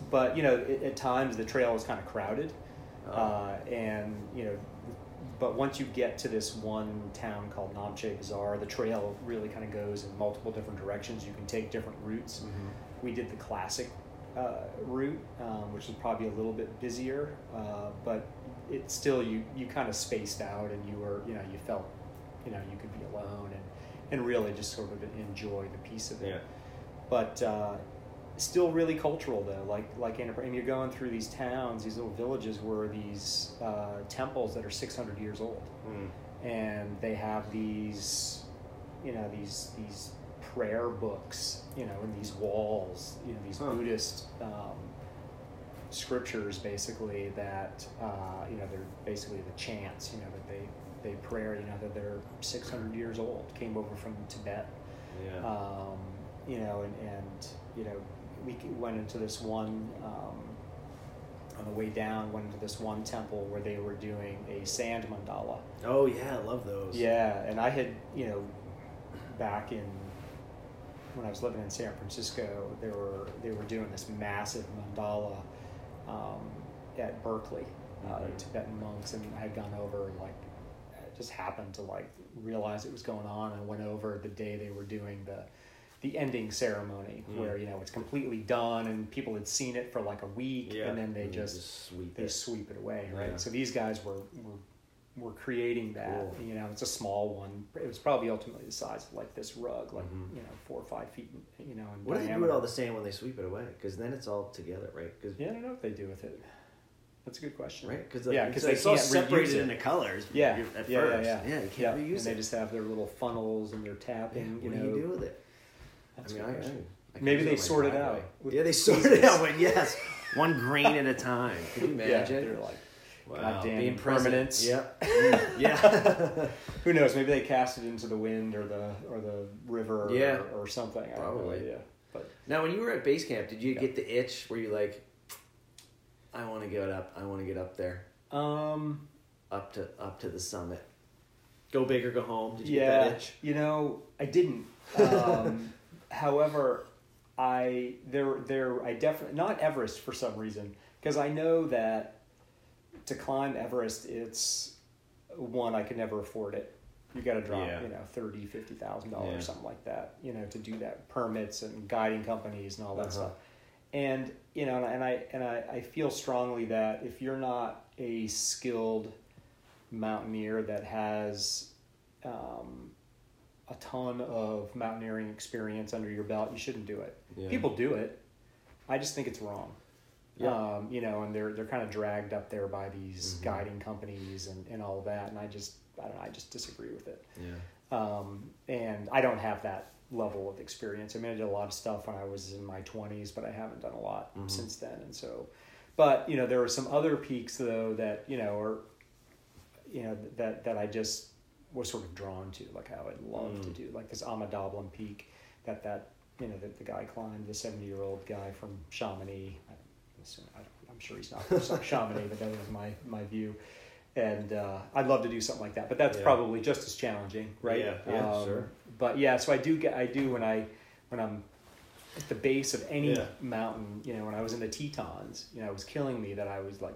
but you know, at, at times the trail is kind of crowded, Oh. uh, and you know, but once you get to this one town called Namche Bazaar, the trail really kind of goes in multiple different directions. You can take different routes. Mhm. We did the classic uh, route, um, which is probably a little bit busier, uh, but it still you you kind of spaced out and you were you know you felt you know you could be alone and and really just sort of enjoy the piece of it Yeah. but uh, still really cultural though. Like like Annapurna, and you're going through these towns, these little villages where these uh, temples that are 600 years old, Mm. and they have these, you know, these these prayer books, you know, in these walls, you know, these Huh. Buddhist. Um, scriptures basically that uh, you know they're basically the chants you know that they they pray you know that they're 600 years old came over from Tibet Yeah. um, you know, and, and you know, we went into this one um, on the way down. Went into this one temple where they were doing a sand mandala. oh yeah, I love those. Yeah, and I had you know, back in when I was living in San Francisco, they were they were doing this massive mandala um, at Berkeley, uh, Mhm. Tibetan monks, and I had gone over and like just happened to like realize it was going on and went over the day they were doing the the ending ceremony Mm. where you know it's completely done and people had seen it for like a week Yeah. and then they you just sweep they it. sweep it away, right? Yeah. So these guys were were, were creating that. Cool. You know, it's a small one. It was probably ultimately the size of like this rug, like Mhm. you know, four or five feet. You know, in What do they do with all the sand when they sweep it away? Because then it's all together, right? Because Yeah, I don't know what they do with it. That's a good question. right, because Yeah, like, 'cause it's they all can't separated reuse it. into colors. Yeah, At yeah, first, yeah, yeah. you can't Yeah, reuse and they just have their little funnels and their tapping. what you do know, you do with it? That's I mean, good I, I. I Maybe they sort it out Yeah, they sort it out. Yes, one grain at a time. Could you imagine? they're like, wow, goddamn being present. impermanence. Yep. Mm, yeah. who knows? Maybe they cast it into the wind or the or the river Yeah. or, or something. I have no Probably. idea. But now, when you were at base camp, did you Yeah. get the itch where you like, I want to get up. I want to get up there, um, up to up to the summit. Go big or go home. Did you yeah, get that itch? you know, I didn't. Um, however, I there there I definitely not Everest for some reason because I know that to climb Everest, it's one I could never afford it. You got to drop, Yeah. you know, thirty, fifty thousand Yeah. dollars, something like that, you know, to do that. Permits and guiding companies and all that Uh-huh. stuff. And you know, and I and I, I feel strongly that if you're not a skilled mountaineer that has um, a ton of mountaineering experience under your belt, you shouldn't do it. Yeah. People do it. I just think it's wrong. Yeah. Um, you know, and they're they're kind of dragged up there by these Mhm. guiding companies and, and all of that, and I just I don't know, I just disagree with it. Yeah. Um, and I don't have that level of experience. I mean, I did a lot of stuff when I was in my twenties, but I haven't done a lot Mhm. since then. And so, but you know, there are some other peaks though that you know are, you know, that that I just was sort of drawn to, like how I would love to Mm. do, like this Ama Dablam peak that that you know that the guy climbed, the seventy year old guy from Chamonix. I, I don't- I'm sure he's not from Chamonix, but that was my my view. And uh, I'd love to do something like that, but that's Yeah. probably just as challenging, right? Yeah, yeah, Um, sure. But yeah, so I do get I do when I when I'm at the base of any Yeah. mountain, you know, when I was in the Tetons, you know, it was killing me that I was like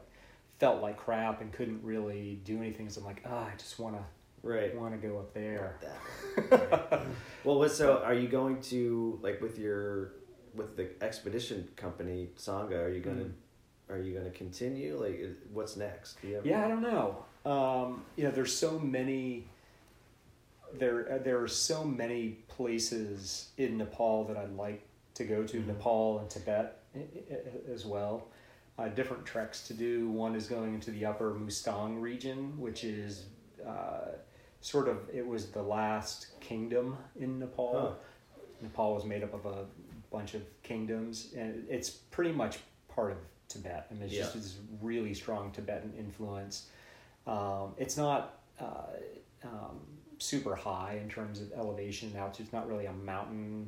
felt like crap and couldn't really do anything. So I'm like, ah, I just want to Right. want to go up there. That one. well, what so are you going to like with your with the expedition company Sangha? Are you gonna Mm. are you gonna continue? Like, what's next? Do Yeah, I don't know. Um, you know, there's so many there there are so many places in Nepal that I'd like to go to. Mhm. Nepal and Tibet as well. Uh, different treks to do. One is going into the Upper Mustang region, which is uh, sort of it was the last kingdom in Nepal. Huh. Nepal was made up of a bunch of kingdoms, and it's pretty much part of Tibet. I mean, it's just this really strong Tibetan influence. Um, it's not uh, um, super high in terms of elevation and altitude. It's not really a mountain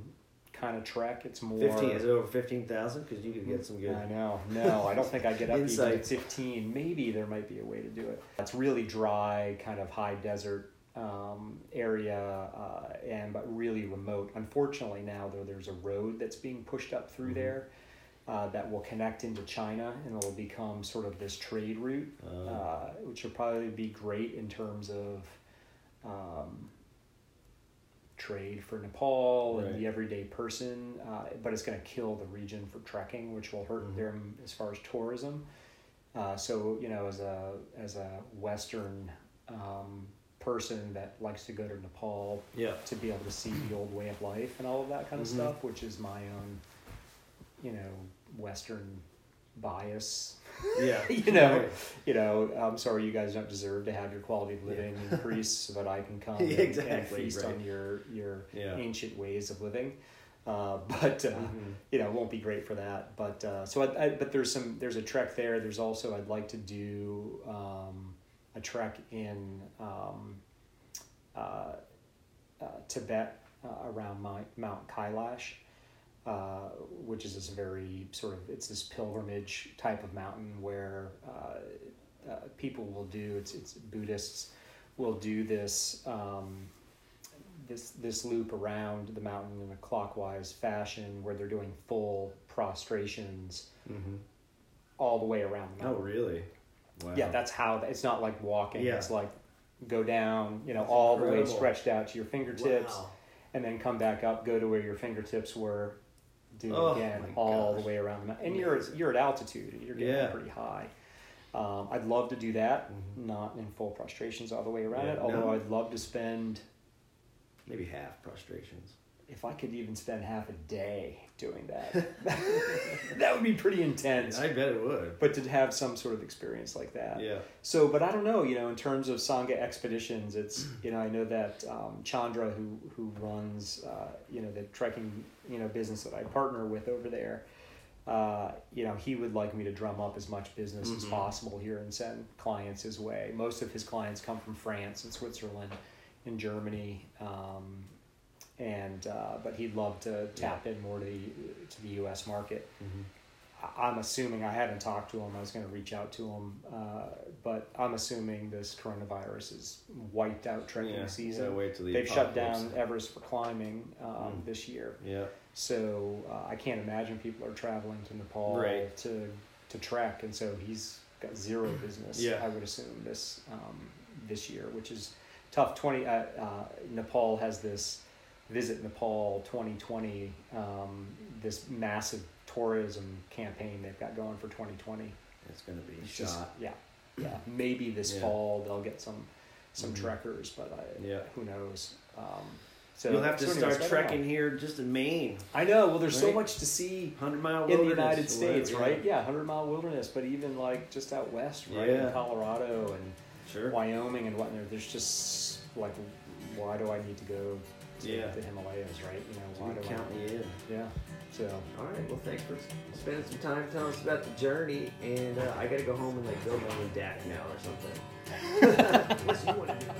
kind of trek. It's more. Fifteen is it over fifteen thousand? Because you could get some good. I know. No, I don't think I get up at 15. Maybe there might be a way to do it. It's really dry, kind of high desert um, area, uh, and but really remote. Unfortunately, now though, there's a road that's being pushed up through Mhm. there uh, that will connect into China, and it'll become sort of this trade route, Uh, uh, which will probably be great in terms of. Um, trade for Nepal Right. and the everyday person, uh, but it's going to kill the region for trekking, which will hurt Mhm. them as far as tourism. Uh, so you know, as a as a Western um, person that likes to go to Nepal yeah. to be able to see the old way of life and all of that kind of Mhm. stuff, which is my own, you know, Western bias. Yeah. you know, Right. you know, I'm sorry, you guys don't deserve to have your quality of living increase so that I can come and, and Exactly, feast right. on your your Yeah. ancient ways of living. Uh, but uh, Mhm. you know, it won't be great for that. But uh, so, I, I, but there's some there's a trek there. There's also I'd like to do um, a trek in um, uh, uh, Tibet uh, around Mount, Mount Kailash. Uh, which is this very sort of it's this pilgrimage type of mountain where uh, uh, people will do it's it's Buddhists will do this um, this this loop around the mountain in a clockwise fashion where they're doing full prostrations Mhm. all the way around the mountain. Oh, really? Wow. Yeah, that's how it's not like walking. Yeah. It's like go down, you know, That's all the way stretched out to your fingertips Wow. and then come back up, go to where your fingertips were, do Oh, it again all gosh. the way around the mountain. And you're you're at altitude, you're getting Yeah. pretty high. Um, I'd love to do that, Mhm. not in full prostrations all the way around Yeah, it. Although no. I'd love to spend, Maybe half prostrations. If I could even spend half a day doing that, that would be pretty intense. I bet it would. But to have some sort of experience like that, Yeah. So, but I don't know. You know, in terms of Sangha expeditions, it's you know I know that um, Chandra, who who runs uh, you know the trekking you know business that I partner with over there, uh, you know he would like me to drum up as much business as Mhm. possible here and send clients his way. Most of his clients come from France and Switzerland, and Germany. Um, and uh, but he'd love to tap in more to the to the U.S. market. Mhm. I- I'm assuming I haven't talked to him. I was going to reach out to him, uh, but I'm assuming this coronavirus has wiped out trekking Yeah. season. Yeah, wait till the They've shut down Everest for climbing um, Mm. this year, Yeah. so uh, I can't imagine people are traveling to Nepal Right. to to trek, and so he's got zero business. Yeah. I would assume this um, this year, which is tough. Twenty uh, uh, Nepal has this visit Nepal 2020, um, this massive tourism campaign they've got going for 2020. It's gonna be It's shot. just yeah, yeah. Maybe this Yeah. fall they'll get some some Mhm. trekkers, but I, Yeah. who knows. Um, so You'll have to so start trekking here just in Maine. I know. Well, there's so much to see Hundred mile in the United States, whatever, right? Yeah, hundred mile wilderness, but even like just out west, right, Yeah. in Colorado and Sure. Wyoming and whatnot. There's just like, why do I need to go to Yeah. the Himalayas, right? You know, why We do count I? you in. Yeah. So All right. Well, thanks for spending some time telling us about the journey. And uh, I got to go home and like build my own deck now or something. yes, you want to do.